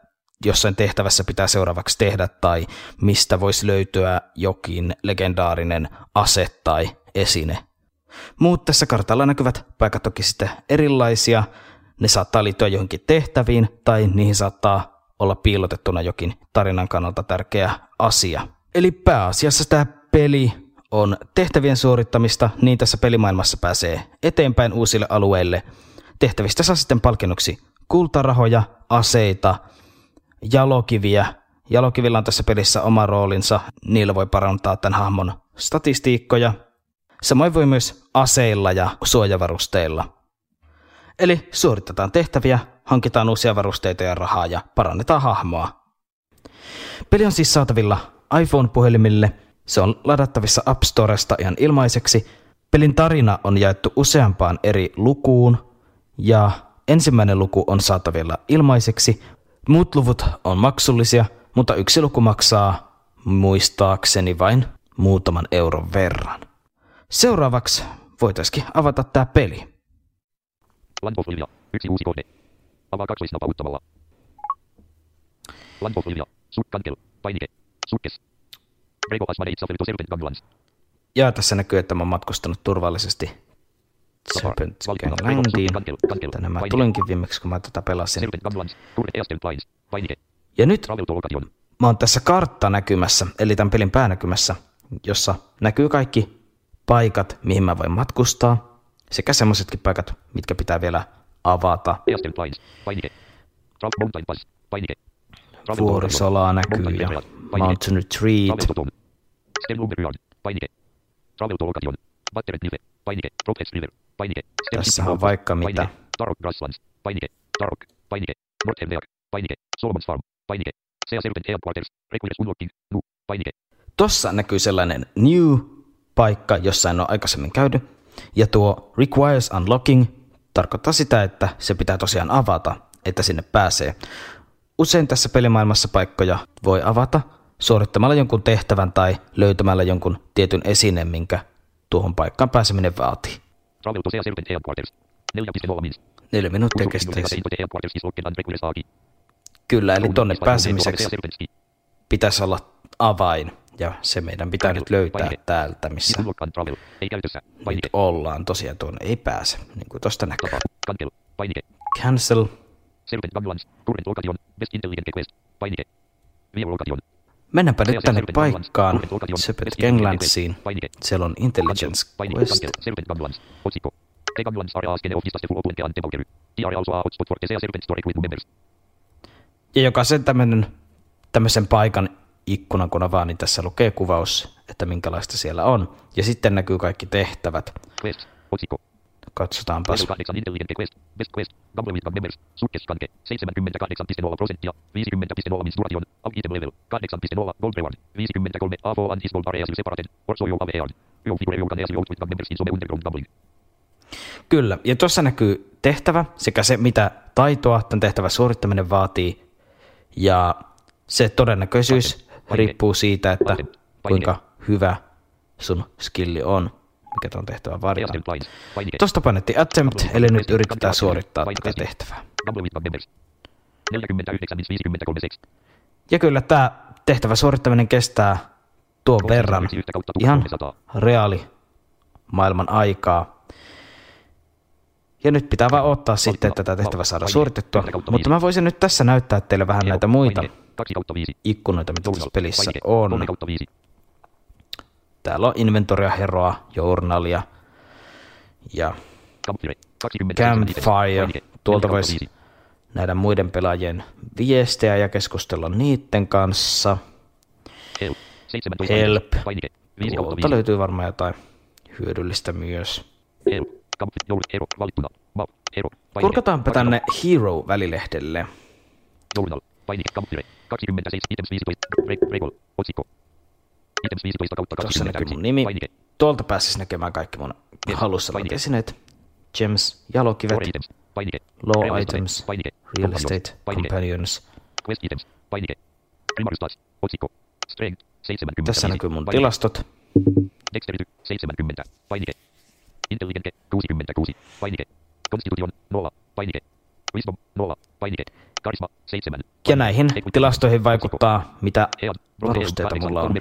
jossain tehtävässä pitää seuraavaksi tehdä tai mistä voisi löytyä jokin legendaarinen ase tai esine. Muut tässä kartalla näkyvät paikat toki sitten erilaisia. Ne saattaa liittyä johonkin tehtäviin tai niihin saattaa olla piilotettuna jokin tarinan kannalta tärkeä asia. Eli pääasiassa tämä peli on tehtävien suorittamista, niin tässä pelimaailmassa pääsee eteenpäin uusille alueille. Tehtävistä saa sitten palkinnoksi kultarahoja, aseita, jalokiviä. Jalokivillä on tässä pelissä oma roolinsa, niillä voi parantaa tämän hahmon statistiikkoja. Samoin voi myös aseilla ja suojavarusteilla. Eli suoritetaan tehtäviä, hankitaan uusia varusteita ja rahaa ja parannetaan hahmoa. Peli on siis saatavilla iPhone-puhelimille. Se on ladattavissa App Storesta ihan ilmaiseksi. Pelin tarina on jaettu useampaan eri lukuun ja ensimmäinen luku on saatavilla ilmaiseksi. Muut luvut on maksullisia, mutta yksi luku maksaa muistaakseni vain muutaman euron verran. Seuraavaksi voitaisiin avata tämä peli. Landolfilja. Yksi uusi kohde. Avaa kaksoisnapauttamalla. Landolfilja. Sukkankel. Painike. Sukkes. Ja tässä näkyy, että mä oon matkustanut turvallisesti Serpent Ganglandiin. Tänne mä tulinkin viimeksi, kun mä tätä pelasin. Plains. Painike. Ja nyt mä oon tässä kartta näkymässä, eli tämän pelin päänäkymässä, jossa näkyy kaikki paikat, mihin mä voin matkustaa, sekä semmoisetkin paikat, mitkä pitää vielä avata. Vuorisolaa näkyy ja. Mountain Retreat. Stenlumber Yard. Painike. Location. Batteret Nive. Painike. Progress River. Painike. Step Tässä on vaikka mitä. Tarok Grasslands. Painike. Tarok. Painike. Northern Painike. Solomon's Farm. Painike. Sea Serpent Headquarters. Requires Unlocking. Nu. Painike. Tossa näkyy sellainen new-paikka, jossa en ole aikaisemmin käynyt. Ja tuo requires unlocking tarkoittaa sitä, että se pitää tosiaan avata, että sinne pääsee. Usein tässä pelimaailmassa paikkoja voi avata suorittamalla jonkun tehtävän tai löytämällä jonkun tietyn esineen, minkä tuohon paikkaan pääseminen vaatii. Travel to Sea Serpent Headquarters. 4.0 means. Neljä minuuttia kestäisi. Kyllä, eli tonne pääsemiseksi pitäisi olla avain, ja se meidän pitää nyt löytää täältä, missä nyt ollaan. Tosiaan tuonne ei pääse, niin kuin tosta näkyy. Cancel. Painike. Mennäänpä nyt tänne paikkaan. Sepet Ganglandsiin. Siellä on Intelligence. Quest. Ja jokaisen tämmönen, tämmöisen paikan ikkunan, kun avaa, niin tässä lukee kuvaus, että minkälaista siellä on. Ja sitten näkyy kaikki tehtävät. Quest. Otsikko. Katsotaanpas. Level 8 intelligent quest. Best quest. Gamble with members. Sukkes kanke. 78,0 prosenttia. 50,0 means duration. Av item level. 8,0 gold reward. 53 AFO and his gold are separated. Also you have a yard. You figure you can as you with members in some underground gambling. Kyllä, ja tuossa näkyy tehtävä sekä se, mitä taitoa tämän tehtävän suorittaminen vaatii. Ja se todennäköisyys riippuu siitä, että kuinka hyvä sun skilli on, mikä tuon tehtävän varten. Attempt lines. Painike. Tuosta painettiin attempt, eli nyt yritetään suorittaa tätä tehtävää. Double with members. 49 53 6. Ja kyllä tämä tehtävä suorittaminen kestää tuon verran ihan 1300. reaali maailman aikaa. Ja nyt pitää vaan odottaa sitten, että tätä tehtävä saadaan suoritettua. Mutta mä voisin nyt tässä näyttää teille vähän näitä muita 2 kautta 5. ikkunoita, mitä tässä pelissä on. 3 kautta 5. Täällä on inventoria, heroa, journalia ja Campfire. 27 Campfire. Painike. Tuolta 4 kautta voisi 5. nähdä muiden pelaajien viestejä ja keskustella niiden kanssa. Help. 17 Help. Painike. 5 kautta Tuolta 5. löytyy varmaan jotain hyödyllistä myös. Kurkataanpa tänne Hero-välilehdelle. Journal. Painike. Campfire. 27. Items 15. Break. Breakall. Otsikko. Items 15 kautta Tuossa näkyy 21. mun nimi. Tuolta pääsisi näkemään kaikki mun halussa olevat esineet. Gems, jalokivet, law Real estate. items, real estate, companions. Quest items. Painike. Primary stats. Otsikko. Strength. 70. Tässä näkyy mun tilastot. Dexterity 70. Painike. Intelligence 66. Painike. Constitution 0. Painike. Wisdom 0. Painike. Charisma 7. Ja näihin tilastoihin vaikuttaa, mitä varusteita 8. mulla on.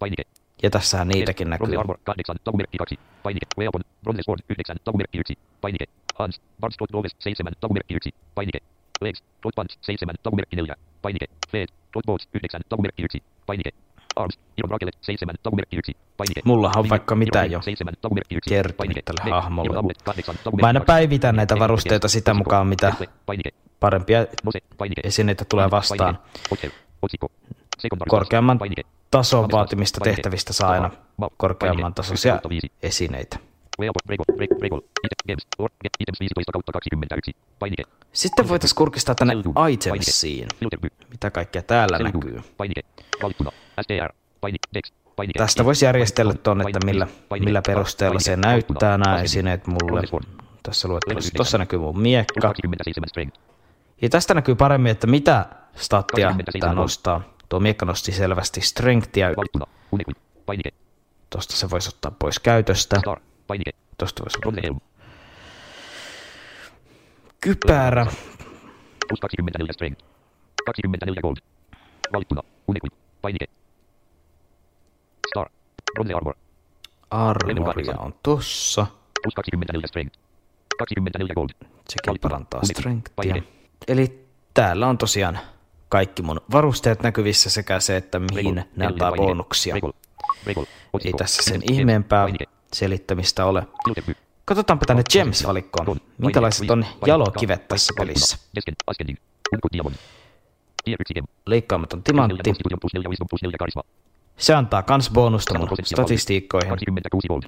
Takumerkki 2. Painike. Ja tässähän niitäkin näkyy. Armor 8. Takumerkki 2. Painike. Weapon. Bronze sword 9. Takumerkki 1. Painike. Hands. Barnes Dot Doves 7. Takumerkki 1. Painike. Legs. Dot Punch 7. Takumerkki 4. Painike. Feet. Dot Boats 9. Takumerkki 1. Painike. Arms. Iron Bracelet 7. Takumerkki 1. Painike. Mullahan on vaikka mitä jo Ring 7. Takumerkki 1. kertynyt tälle hahmolle. Iron Amulet 8. Mä aina Takumerkki 2. päivitän näitä varusteita sitä mukaan, mitä parempia esineitä tulee vastaan. Korkeamman. Tason vaatimista tehtävistä saa aina korkeamman tasoisia esineitä. Weapon. Break. Break. Break. Item. Games. Or. Get. Items 15 kautta 21. Painike. Sitten voitaisiin kurkistaa tänne itemsiin. Mitä kaikkea täällä näkyy. Tästä voisi järjestellä tuonne, että millä, millä perusteella se näyttää nämä esineet mulle. Tässä luettelossa. Tuossa näkyy mun miekka. 27 strength. Ja tästä näkyy paremmin, että mitä stattia 27 tämä nostaa. Tuo miekka nosti selvästi strengthia. Tuosta se voisi ottaa pois käytöstä. Tuosta voisi helm. kypärä. Plus 24 strength. 24 gold. Valittuna. Unequip. Painike. Star. Bronze armor. Armoria on tossa. Plus 24 strength. 24 gold. Sekin parantaa strengthia. Eli täällä on tosiaan kaikki mun varusteet näkyvissä sekä se, että mihin ne antaa bonuksia. Ei tässä sen ihmeempää selittämistä ole. Katsotaanpa tänne Gems-valikkoon. Minkälaiset on jalokivet tässä pelissä? Desken, ascending. Unkut diamond. Tier 1 gem. Leikkaamaton timantti. Se antaa kans bonusta mun 100 prosenttia statistiikkoihin. 26 gold.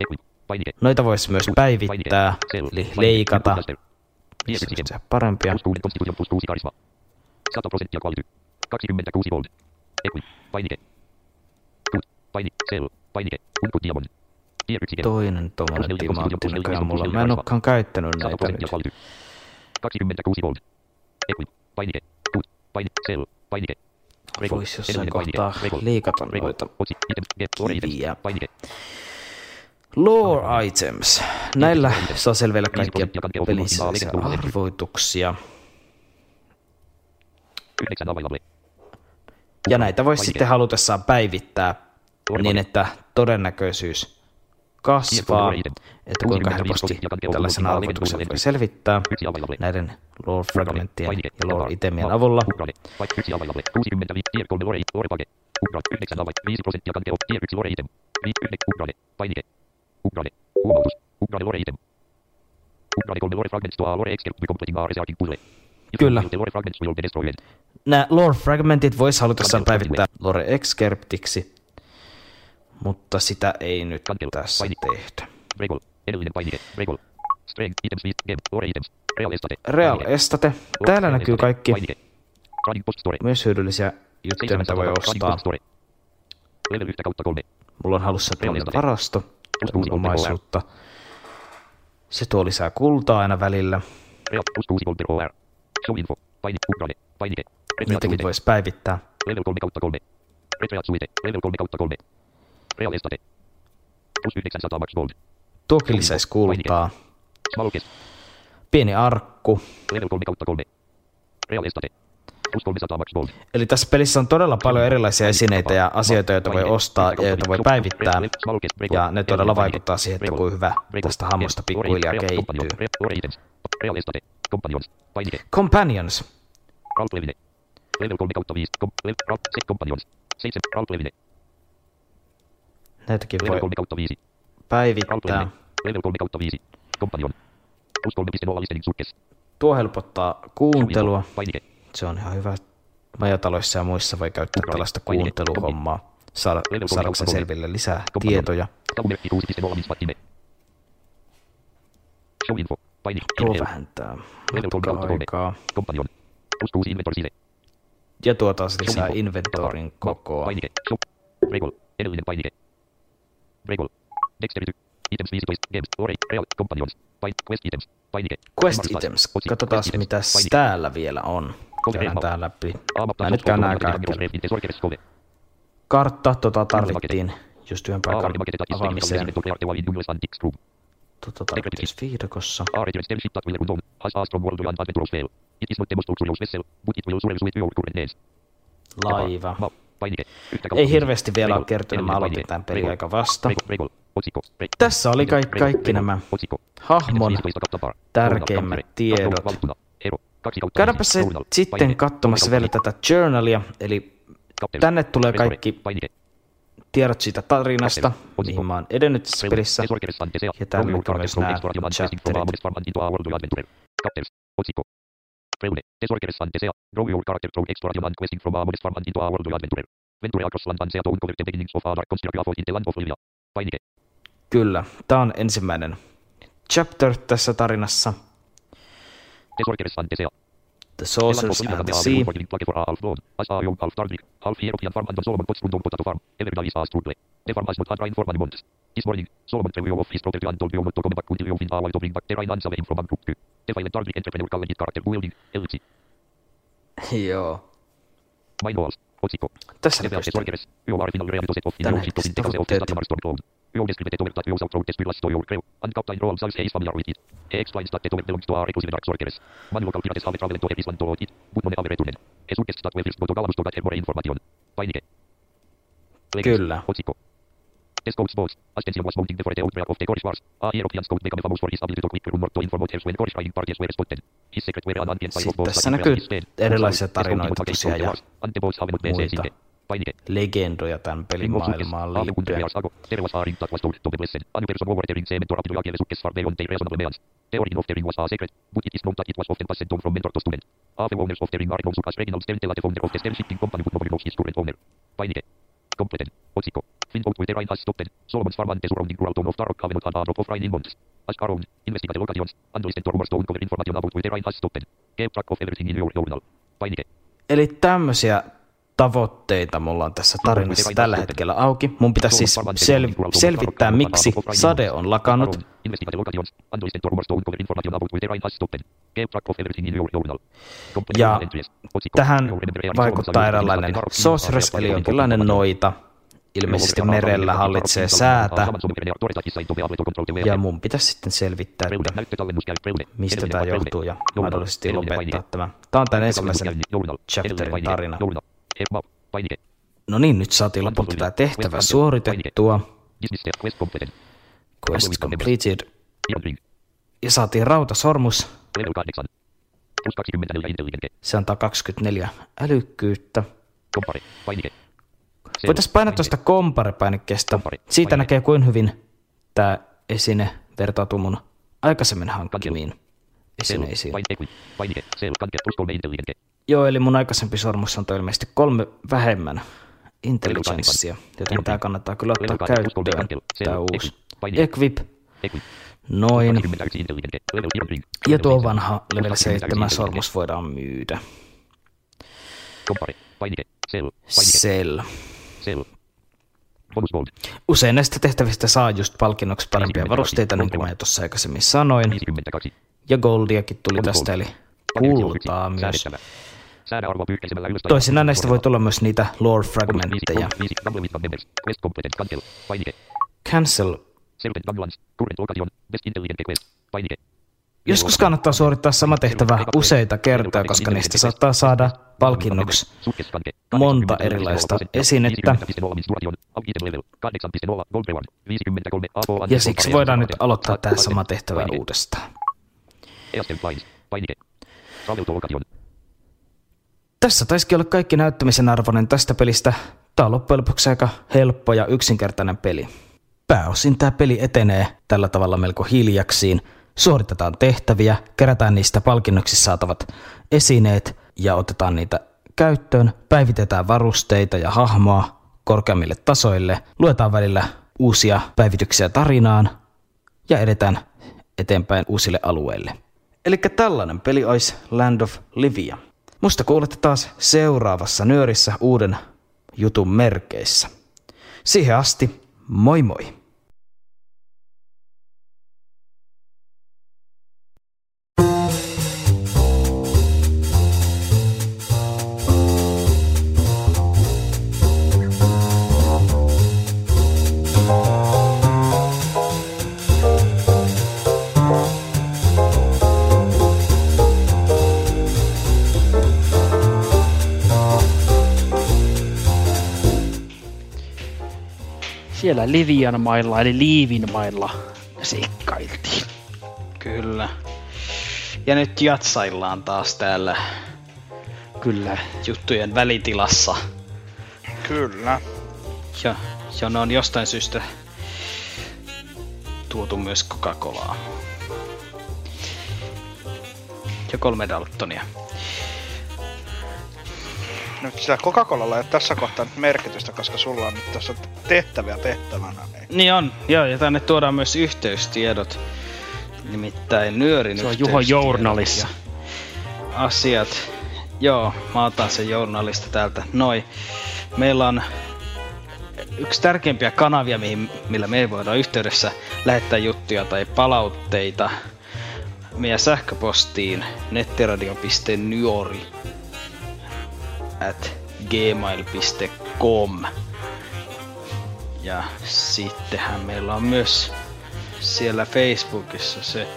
Equip. Painike. Noita voisi myös päivittää, eli leikata. Input blaster. Tier Missä 1 gem. se parempia. 100 prosenttia quality. 26 gold. Equip. Painike. Good. Painike. Sell. Painike. Unkut diamond. Tier 1 gem. Toinen tommonen timantti näköjään mulla. Mä en olekaan käyttänyt 100 näitä nyt. quality. 26 gold. Equip. Painike. Good. Painike. Sell. Painike. Breakall. Vois jossain kohtaa liikata noita kiviä. Lore items. Näillä saa selvillä kaikkia pelissä arvoituksia. 9 available. Ja näitä voisi sitten halutessaan päivittää niin, että todennäköisyys kasvaa, Lore item. että kuinka 65 helposti tällaisen arvotuksen voi selvittää näiden lore fragmenttien Painike. ja lore Bar. itemien Bar. avulla. Upgrade. Paik- Yksi available. 65 tier 3 lore. Lore pake. Upgrade. 9 available. 5 prosenttia kaikkea tier 1 lore item. 5 yhden. Upgrade. Painike. Upgrade. Huomautus. Upgrade lore item. Upgrade 3 lore fragments to a lore escape by completing a researching puzzle. You Kyllä. can- The lore fragments will be destroyed. Nämä lore fragmentit voisi halutessaan päivittää lore excerptiksi, mutta sitä ei nyt tässä tehdä. Real estate. Täällä näkyy kaikki myös hyödyllisiä juttuja, mitä voi 700 running ostaa. post story. Level 1 kautta 3. Mulla on halussa Estate. varasto, omaisuutta. Se tuo lisää kultaa aina välillä. Real. Plus 6 gold per OR. Show info. Paini. Ubrale. Painike. Suite. voisi päivittää. Level 3 kautta 3. Retreat suite. Level 3 kautta 3. Real estate. Plus 900 max gold. Tuokin lisäisi kultaa. Pieni arkku. Level 3 kautta 3. Real estate. Plus 300 max gold. Eli tässä pelissä on todella paljon erilaisia esineitä ja asioita, joita voi ostaa ja joita voi päivittää. Ja ne todella vaikuttaa siihen, että kuinka hyvä tästä hammosta pikkuhiljaa kehittyy. Companions. Painike. Companions. Roleplayline. Level 3 kautta 5. Com, level, rol, se, companions. 7. Roleplayline. Näitäkin voi 3 kautta 5. päivittää. Roleplayline. Level 3 kautta 5. Companion. Plus 3.0 listening sukkes. Tuo helpottaa kuuntelua. Se on ihan hyvä. Majataloissa ja muissa voi käyttää tällaista kuunteluhommaa. Saada, saadakseen selville lisää tietoja. Tabumerkki 6.0 min spatime. Show info. Painike. Tuo vähentää Level 3 kautta 3. matka-aikaa. Companion. Plus 6 inventor sile. Ja tuo taas lisää inventorin kokoa. Edellinen painike. Regol. Dexterity. Items 15. Games. Ore. Real. Companions. Pain. Quest items. Painike. Quest items. Katsotaan mitä täällä vielä on. Käydään tää läpi. Mä nyt käyn nää kaikki. Kartta, tota tarvittiin just yhden paikan Aamapta. Maketeta. avaamiseen. Tota tarvittiin viidakossa. Laiva. Ei hirveästi vielä ole kertynyt, mä aloitin tämän pelin aika vasta. Tässä oli kaikki Regol. nämä hahmon Items 15 kautta bar. tärkeimmät tiedot. Käydäänpä se sitten katsomassa vielä tätä journalia, eli tänne tulee kaikki tiedot siitä tarinasta, mihin mä oon edennyt tässä pelissä. Ja täällä myös nää chapterit. a modest farm into a world of adventure. Captors. Otsikko. Reune. Tesorkeres and Desea. Grow your character through exploration and questing from a modest farm into a world of adventure. Venture across land and sea to uncover the beginnings of a dark construct in the land of Olivia. Painike. Kyllä, tää on ensimmäinen chapter tässä tarinassa. The Sorceress and the Sea. The farm has not had rain for many months. This morning, Solomon drew off his property and told not to come back until you find a way to bring back the rain and save him from bankruptcy. The violent Darby entrepreneur called it character building, LC. <laughs> Joo. Mine walls, otsikko. Tässä Level pystyy. Tesorkeres, you are final reality set of in Tän your ship hetkiset in the of the tavoitteet. Stadium Storm Cloud. You describe the tower that goes out from the spirits to your crew, and Captain Roald says he is familiar with it. He explains that the tower belongs to a reclusive dark sorceress. Many local pirates have traveled to Erisland to loot it, but none have returned. He suggests that we first go to Galabus to get more information. Painike. Kyllä. Otsikko. The Scout's boss, Ascension was mounting before the outbreak of the Cornish Wars. A European scout became famous for his ability to quick rumor to inform others when Cornish fighting parties were spotted. His secret were an ambient file of Sitten boss tässä näkyy erilaisia The tarinoita tosiaan the ja the muita. Painike. legendoja tämän pelin maailmaan liittyen. There was a ring that was told to be blessed. A new person over the ring seemed to rapidly acquire success far beyond their reasonable means. The origin of the ring was a secret, but it is known that it was often passed down from mentor to student. Half the owners of the ring are known as Reginald Sterntel, the founder of the Stern Shipping Company, but nobody knows his current owner. Painike. Completen. Otsikko. Find out where the rain has stopped. Solomon's farm and the surrounding rural town of Tarok have not had a drop of rain in months. Ask around, investigate the locations, and listen to rumors to uncover information about where the rain has stopped. Keep track of everything in your journal. Painike. Eli tämmöisiä tavoitteita. Mulla on tässä tarinassa tällä hetkellä auki. Mun pitäisi siis sel- selvittää, miksi sade on lakannut. Ja tähän vaikuttaa eräänlainen Dark eli jonkinlainen noita. Ilmeisesti merellä hallitsee säätä. Ja mun pitäisi sitten selvittää, että mistä tämä johtuu ja mahdollisesti lopettaa tämä. Tämä on tämän ensimmäisen chapterin tarina. No niin, nyt saatiin lopulta tämä tehtävä suoritettua. Quest completed. Ja saatiin rautasormus. Se antaa 24 älykkyyttä. Voitaisiin painaa tuosta kompare-painikkeesta. Siitä näkee, kuin hyvin tämä esine vertautuu mun aikaisemmin hankkimiin esineisiin. Joo, eli mun aikaisempi sormus on ilmeisesti kolme vähemmän intelligenssia, joten tämä kannattaa kyllä ottaa käyttöön, tämä uusi. equip. Noin. Ja tuo vanha level 7 sormus voidaan myydä. Sell. Usein näistä tehtävistä saa just palkinnoksi parempia varusteita, niin kuin mä jo tuossa aikaisemmin sanoin. 52. Ja goldiakin tuli tästä, eli kultaa myös. Toisinaan näistä voi tulla myös niitä lore fragmentteja. 5, 5, Gamble with members. Quest completed. Cancel. Joskus kannattaa suorittaa sama tehtävä useita kertoja, koska niistä saattaa saada palkinnoksi monta erilaista esinettä. 10.0 menstruation. Up item level. 8.0 gold reward. 53 AFO Ja siksi voidaan nyt aloittaa tämä sama tehtävä uudestaan. Tässä taisikin olla kaikki näyttämisen arvoinen tästä pelistä. Tämä on loppujen lopuksi aika helppo ja yksinkertainen peli. Pääosin tämä peli etenee tällä tavalla melko hiljaksiin. Suoritetaan tehtäviä, kerätään niistä palkinnoksi saatavat esineet ja otetaan niitä käyttöön. Päivitetään varusteita ja hahmoa korkeammille tasoille. Luetaan välillä uusia päivityksiä tarinaan ja edetään eteenpäin uusille alueille. Eli tällainen peli olisi Land of Livia. Musta kuulette taas seuraavassa nyörissä uuden jutun merkeissä. Siihen asti, moi moi! Siellä Livian mailla, eli Liivin mailla seikkailtiin. Kyllä. Ja nyt jatsaillaan taas täällä Kyllä. juttujen välitilassa. Kyllä. Ja, ja ne on jostain syystä tuotu myös Coca-Colaa. Ja kolme Daltonia. Nyt sillä Coca-Colalla ei ole tässä kohtaa nyt merkitystä, koska sulla on nyt tässä tehtäviä tehtävänä. Niin. Niin on, joo, ja tänne tuodaan myös yhteystiedot. Nimittäin nyörin Se on Juho Journalissa. Asiat. Joo, mä otan sen journalista täältä. Noi. Meillä on yksi tärkeimpiä kanavia, mihin, millä me voidaan yhteydessä lähettää juttuja tai palautteita meidän sähköpostiin nettiradio.nyori at gmail.com ja sittenhän meillä on myös siellä Facebookissa se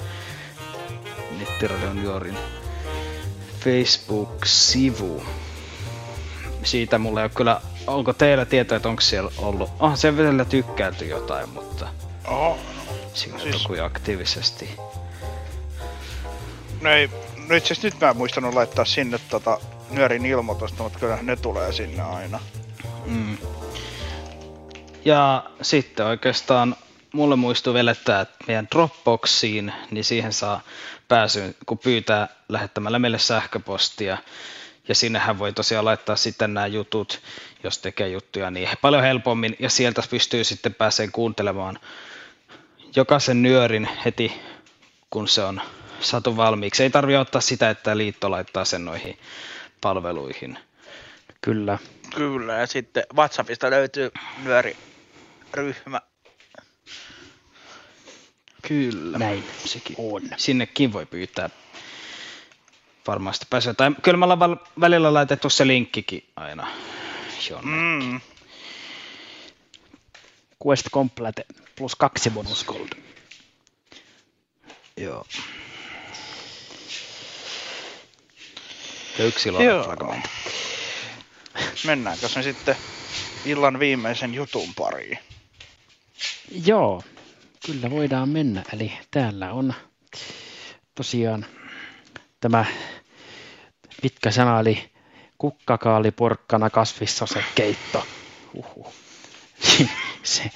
Nettiradion Juorin Facebook-sivu. Siitä mulla ei ole kyllä, onko teillä tietoa, että onko siellä ollut, onhan se vielä tykkäilty jotain, mutta Oho. siinä Siis- siis... joku aktiivisesti. No ei, no itse asiassa nyt mä en muistanut laittaa sinne tota nyörin ilmoitusta, mutta kyllä ne tulee sinne aina. Mm. Ja sitten oikeastaan mulle muistuu vielä, että meidän Dropboxiin, niin siihen saa pääsyn, kun pyytää lähettämällä meille sähköpostia. Ja sinnehän voi tosiaan laittaa sitten nämä jutut, jos tekee juttuja, niin paljon helpommin. Ja sieltä pystyy sitten pääsee kuuntelemaan jokaisen nyörin heti, kun se on saatu valmiiksi. Ei tarvitse ottaa sitä, että liitto laittaa sen noihin palveluihin. Kyllä. Kyllä, ja sitten WhatsAppista löytyy nyöriryhmä. Kyllä. Näin sekin on. Sinnekin voi pyytää varmasti pääsyä. Tai kyllä me ollaan val- välillä laitettu se linkkikin aina jonne. Mm. Quest Complete plus kaksi bonus gold. Joo. Ja yksi fragmentti. Mennäänkö me sitten illan viimeisen jutun pariin? Joo, kyllä voidaan mennä. Eli täällä on tosiaan tämä pitkä sana, eli kukkakaali, porkkana, kasvissose, keitto. Uhuh. <laughs> se,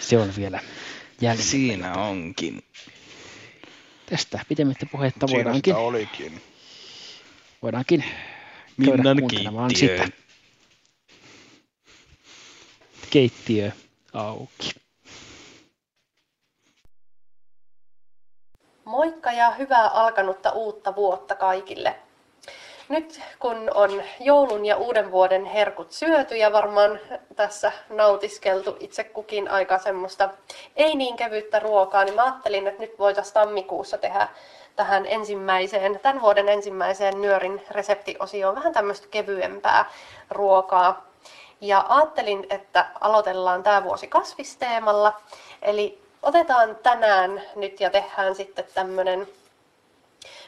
se on vielä jäljellä. Siinä onkin. Tästä pitemmittä puhetta Siinä voidaankin, sitä olikin. Voidaankin käydä Minnan kuuntelemaan keittiöön. sitä. Keittiö auki. Moikka ja hyvää alkanutta uutta vuotta kaikille. nyt kun on joulun ja uuden vuoden herkut syöty ja varmaan tässä nautiskeltu itse kukin aika semmoista ei niin kevyttä ruokaa, niin mä ajattelin, että nyt voitaisiin tammikuussa tehdä tähän ensimmäiseen, tämän vuoden ensimmäiseen nyörin reseptiosioon vähän tämmöistä kevyempää ruokaa. Ja ajattelin, että aloitellaan tämä vuosi kasvisteemalla. Eli otetaan tänään nyt ja tehdään sitten tämmöinen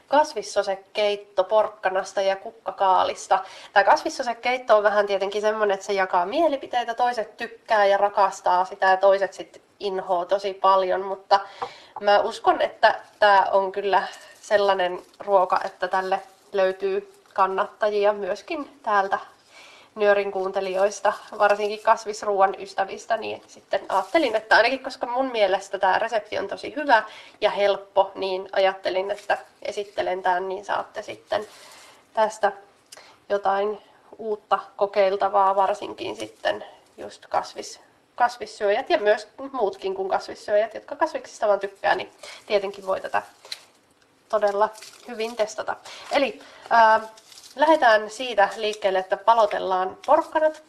kasvissosekeitto porkkanasta ja kukkakaalista. Tämä kasvissosekeitto on vähän tietenkin semmoinen, että se jakaa mielipiteitä. Toiset tykkää ja rakastaa sitä ja toiset sitten inhoa tosi paljon, mutta mä uskon, että tämä on kyllä sellainen ruoka, että tälle löytyy kannattajia myöskin täältä nyörin kuuntelijoista, varsinkin kasvisruoan ystävistä, niin sitten ajattelin, että ainakin koska mun mielestä tämä resepti on tosi hyvä ja helppo, niin ajattelin, että esittelen tämän, niin saatte sitten tästä jotain uutta kokeiltavaa, varsinkin sitten just kasvis, kasvissyöjät ja myös muutkin kuin kasvissyöjät, jotka kasviksista vaan tykkää, niin tietenkin voi tätä todella hyvin testata. Eli ää, lähdetään siitä liikkeelle, että palotellaan porkkanat.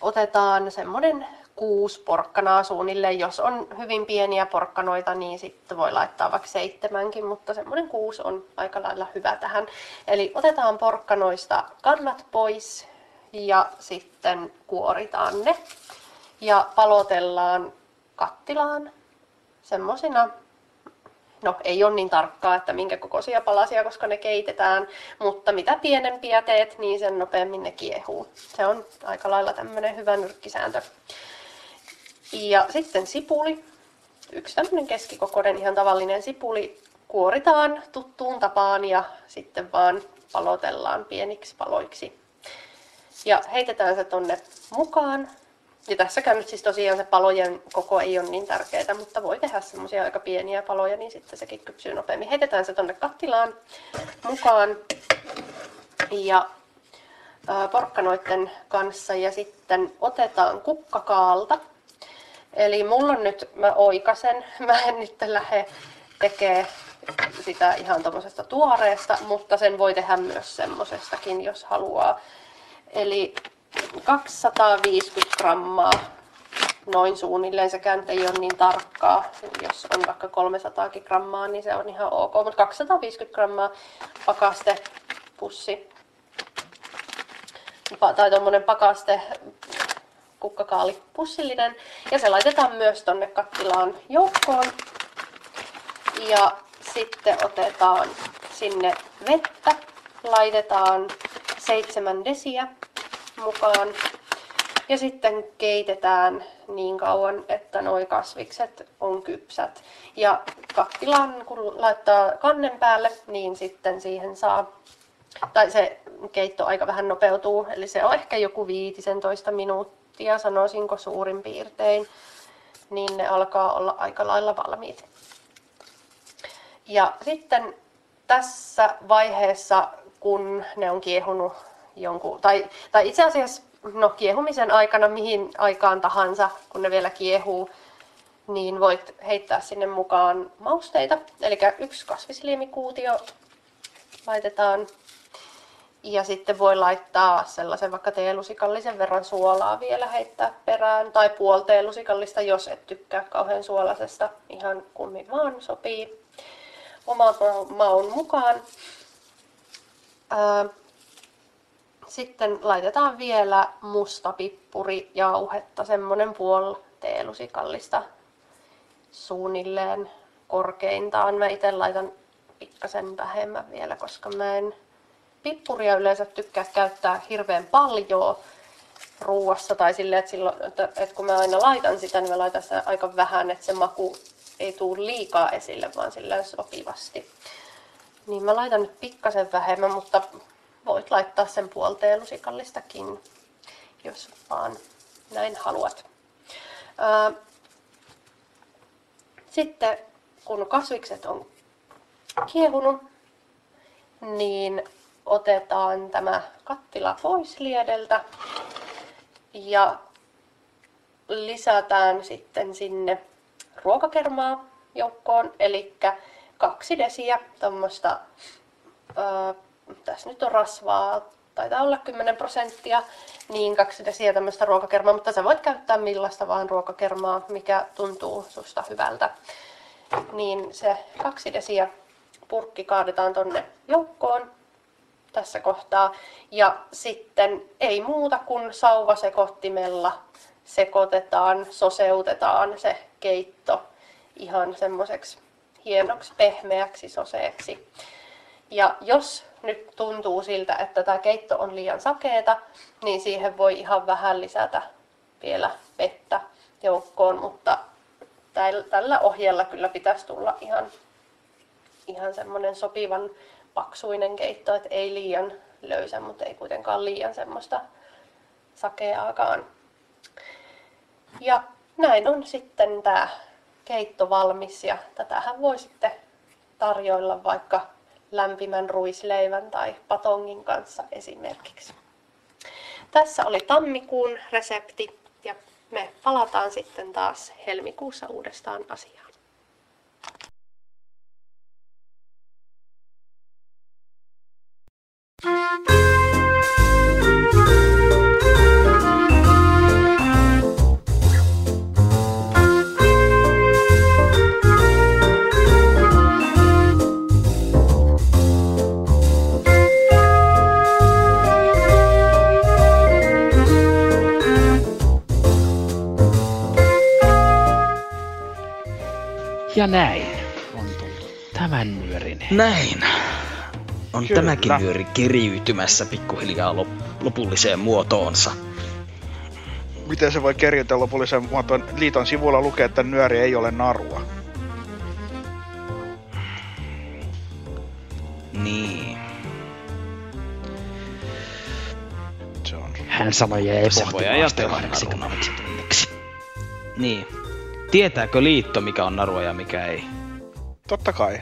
Otetaan semmoinen kuusi porkkanaa suunnilleen. Jos on hyvin pieniä porkkanoita, niin sitten voi laittaa vaikka seitsemänkin, mutta semmoinen kuusi on aika lailla hyvä tähän. Eli otetaan porkkanoista kannat pois ja sitten kuoritaan ne ja palotellaan kattilaan semmoisina no ei ole niin tarkkaa, että minkä kokoisia palasia, koska ne keitetään, mutta mitä pienempiä teet, niin sen nopeammin ne kiehuu. Se on aika lailla tämmöinen hyvä nyrkkisääntö. Ja sitten sipuli, yksi tämmöinen keskikokoinen ihan tavallinen sipuli, kuoritaan tuttuun tapaan ja sitten vaan palotellaan pieniksi paloiksi. Ja heitetään se tonne mukaan ja tässäkään nyt siis tosiaan se palojen koko ei ole niin tärkeää, mutta voi tehdä semmoisia aika pieniä paloja, niin sitten sekin kypsyy nopeammin. Heitetään se tonne kattilaan mukaan ja porkkanoiden kanssa ja sitten otetaan kukkakaalta. Eli mulla on nyt, mä oikasen, <laughs> mä en nyt lähde tekee sitä ihan tuommoisesta tuoreesta, mutta sen voi tehdä myös semmosestakin, jos haluaa. Eli 250 grammaa noin suunnilleen. Sekään ei ole niin tarkkaa. Jos on vaikka 300 grammaa, niin se on ihan ok. Mutta 250 grammaa pakastepussi tai tuommoinen pakaste kukkakaali pussillinen. Ja se laitetaan myös tonne kattilaan joukkoon. Ja sitten otetaan sinne vettä. Laitetaan 7 desiä mukaan. Ja sitten keitetään niin kauan, että nuo kasvikset on kypsät. Ja kattilaan, kun laittaa kannen päälle, niin sitten siihen saa, tai se keitto aika vähän nopeutuu, eli se on ehkä joku 15 minuuttia, sanoisinko suurin piirtein, niin ne alkaa olla aika lailla valmiit. Ja sitten tässä vaiheessa, kun ne on kiehunut jonkun, tai, tai itse asiassa no, kiehumisen aikana mihin aikaan tahansa, kun ne vielä kiehuu, niin voit heittää sinne mukaan mausteita. Eli yksi kasvisliemikuutio laitetaan ja sitten voi laittaa sellaisen vaikka teelusikallisen verran suolaa vielä heittää perään. Tai puoli teelusikallista, jos et tykkää kauhean suolasesta. Ihan kummin vaan sopii oman maun mukaan. Sitten laitetaan vielä musta pippuri jauhetta, semmonen puoli teelusikallista suunnilleen korkeintaan. Mä itse laitan pikkasen vähemmän vielä, koska mä en pippuria yleensä tykkää käyttää hirveän paljon ruuassa tai silleen, että, silloin, että, että kun mä aina laitan sitä, niin mä laitan sitä aika vähän, että se maku ei tule liikaa esille, vaan silleen sopivasti. Niin mä laitan nyt pikkasen vähemmän, mutta voit laittaa sen puolteen lusikallistakin, jos vaan näin haluat. Sitten kun kasvikset on kiehunut, niin otetaan tämä kattila pois liedeltä ja lisätään sitten sinne ruokakermaa joukkoon, eli kaksi desiä tuommoista tässä nyt on rasvaa, taitaa olla 10 prosenttia, niin kaksi desiä tämmöistä ruokakermaa, mutta sä voit käyttää millaista vaan ruokakermaa, mikä tuntuu susta hyvältä. Niin se kaksi desiä purkki kaadetaan tonne joukkoon tässä kohtaa. Ja sitten ei muuta kuin sauvasekottimella sekoitetaan, soseutetaan se keitto ihan semmoiseksi hienoksi pehmeäksi soseeksi. Ja jos nyt tuntuu siltä, että tämä keitto on liian sakeeta, niin siihen voi ihan vähän lisätä vielä vettä joukkoon, mutta tällä ohjella kyllä pitäisi tulla ihan, ihan semmoinen sopivan paksuinen keitto, että ei liian löysä, mutta ei kuitenkaan liian semmoista sakeaakaan. Ja näin on sitten tämä keitto valmis ja tätähän voi sitten tarjoilla vaikka lämpimän ruisleivän tai patongin kanssa esimerkiksi. Tässä oli tammikuun resepti ja me palataan sitten taas helmikuussa uudestaan asiaan. Ja näin on tullut tämän nyörin. Näin. On Kyllä. tämäkin nyöri keriytymässä pikkuhiljaa lop- lopulliseen muotoonsa. Miten se voi kerjätä lopullisen muotoon? Liiton sivulla lukee, että nyöri ei ole narua. Niin. Se on. Hän sanoi ja ei Se voi ajatella tunniksi. Niin. Tietääkö liitto, mikä on narua ja mikä ei? Totta kai.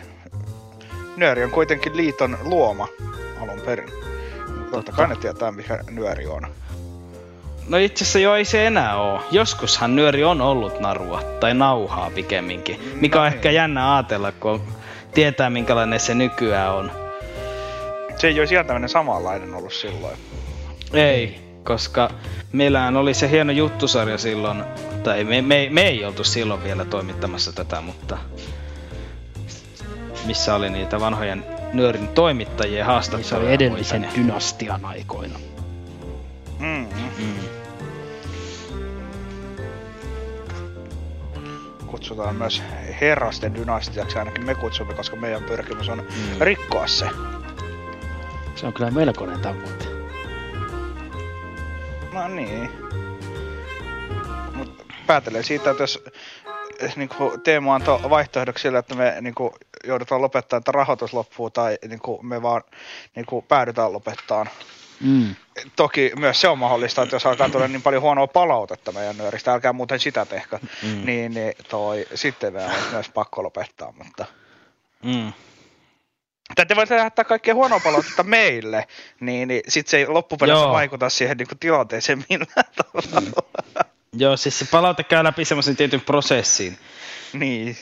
Nyöri on kuitenkin liiton luoma alun perin. Totta kai ne tietää, mikä nyöri on. No itse asiassa jo ei se enää oo. Joskushan nyöri on ollut narua, tai nauhaa pikemminkin. Mikä on No ehkä niin. jännä ajatella, kun tietää minkälainen se nykyään on. Se ei olisi ihan tämmöinen samanlainen ollut silloin. Ei, koska meillähän oli se hieno juttusarja silloin, tai me, me, me ei oltu silloin vielä toimittamassa tätä, mutta missä oli niitä vanhojen nyörin toimittajien Se haastatteluja. oli edellisen muita, niin- dynastian aikoina. Mm. Mm. Kutsutaan myös herrasten dynastiaksi, ainakin me kutsumme, koska meidän pyrkimys on Mm. rikkoa se. Se on kyllä melkoinen tavoite. No niin. Mut päätelen siitä, että jos eh, niinku, Teemu antoi vaihtoehdoksi sille, että me niinku, joudutaan lopettamaan, että rahoitus loppuu tai niinku, me vaan niinku, päädytään lopettaa. Mm. Toki myös se on mahdollista, että jos alkaa tulla niin paljon huonoa palautetta meidän nyöristä, älkää muuten sitä tehkö, Mm. niin, niin toi, sitten meidän on myös pakko lopettaa, mutta... Mm. Tai te voitte lähettää kaikkea huonoa palautetta meille, niin, niin sitten se ei loppupeleissä Joo. vaikuta siihen niin kuin, tilanteeseen millään tavalla. Joo, siis se palaute käy läpi semmoisen tietyn prosessin. niin.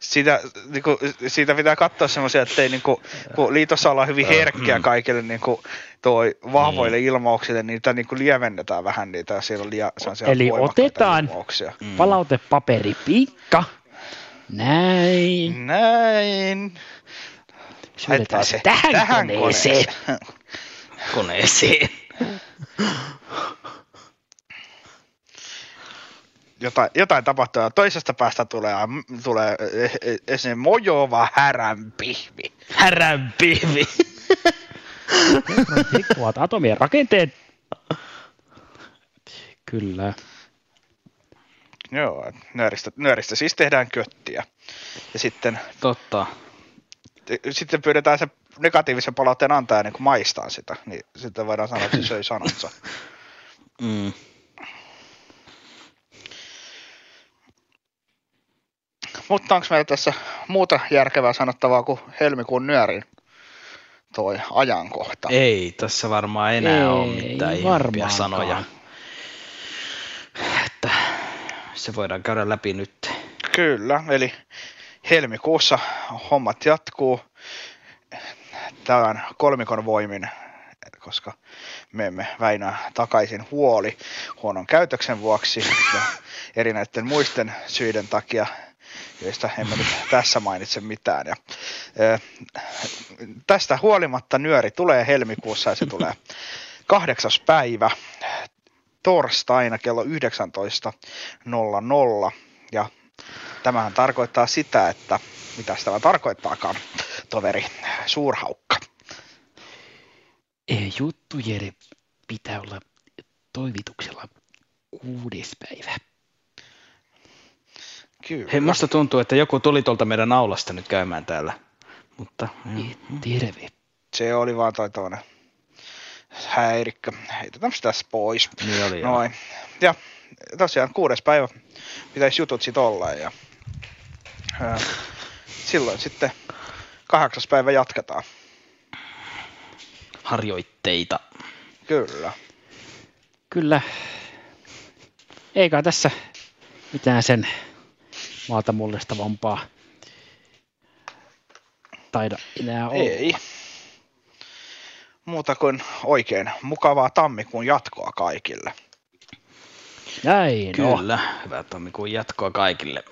Sitä, niin kuin, siitä pitää katsoa semmoisia, että ei, niin kuin, kun liitossa ollaan hyvin herkkiä kaikille niin kuin, toi vahvoille Niin. ilmauksille, niin niitä niin kuin lievennetään vähän niitä, ja siellä on liian Eli otetaan ilmauksia. Mm. Palautepaperi piikka. Näin. Näin. Syydetään se tähän, tähän tähän koneeseen. koneeseen. koneeseen. <laughs> jotain, jotain tapahtuu ja toisesta päästä tulee, tulee eh, eh, esiin mojova häränpihvi. Häränpihvi. Rikkuvat <laughs> atomien rakenteet. Kyllä. Joo, nyöristä, nyöristä siis tehdään köttiä. Ja sitten, Totta. sitten pyydetään se negatiivisen palautteen antaja niin maistaa sitä, niin sitten voidaan sanoa, että se söi sanansa. <laughs> Mm. Mutta onko meillä tässä muuta järkevää sanottavaa kuin helmikuun nyörin toi ajankohta? Ei tässä varmaan enää Ei ole mitään ihmeempiä sanoja. Että se voidaan käydä läpi nyt. Kyllä, eli helmikuussa hommat jatkuu. tämän kolmikon voimin, koska me emme Väinöä takaisin huoli huonon käytöksen vuoksi ja eri näiden muisten syiden takia, joista emme nyt tässä mainitse mitään. Ja, tästä huolimatta nyöri tulee helmikuussa ja se tulee kahdeksas päivä torstaina kello 19.00 ja tämähän tarkoittaa sitä, että mitä tämä tarkoittaakaan, toveri suurhaukka. Ei, juttu Jere pitää olla toivituksella kuudes päivä. Kyllä. Hei, musta tuntuu, että joku tuli tuolta meidän aulasta nyt käymään täällä. Mutta Terve. Se oli vaan toi toinen häirikkö. Heitetään se tässä pois. niin oli. Noin. Ja tosiaan kuudes päivä pitäisi jutut sit olla ja ää, silloin sitten kahdeksas päivä jatketaan. harjoitteita. Kyllä. Kyllä. Eikä tässä mitään sen maata mullistavampaa taida enää olla. Ei. Muuta kuin oikein mukavaa tammikuun jatkoa kaikille. Näin. Kyllä, hyvää tammikuun jatkoa kaikille.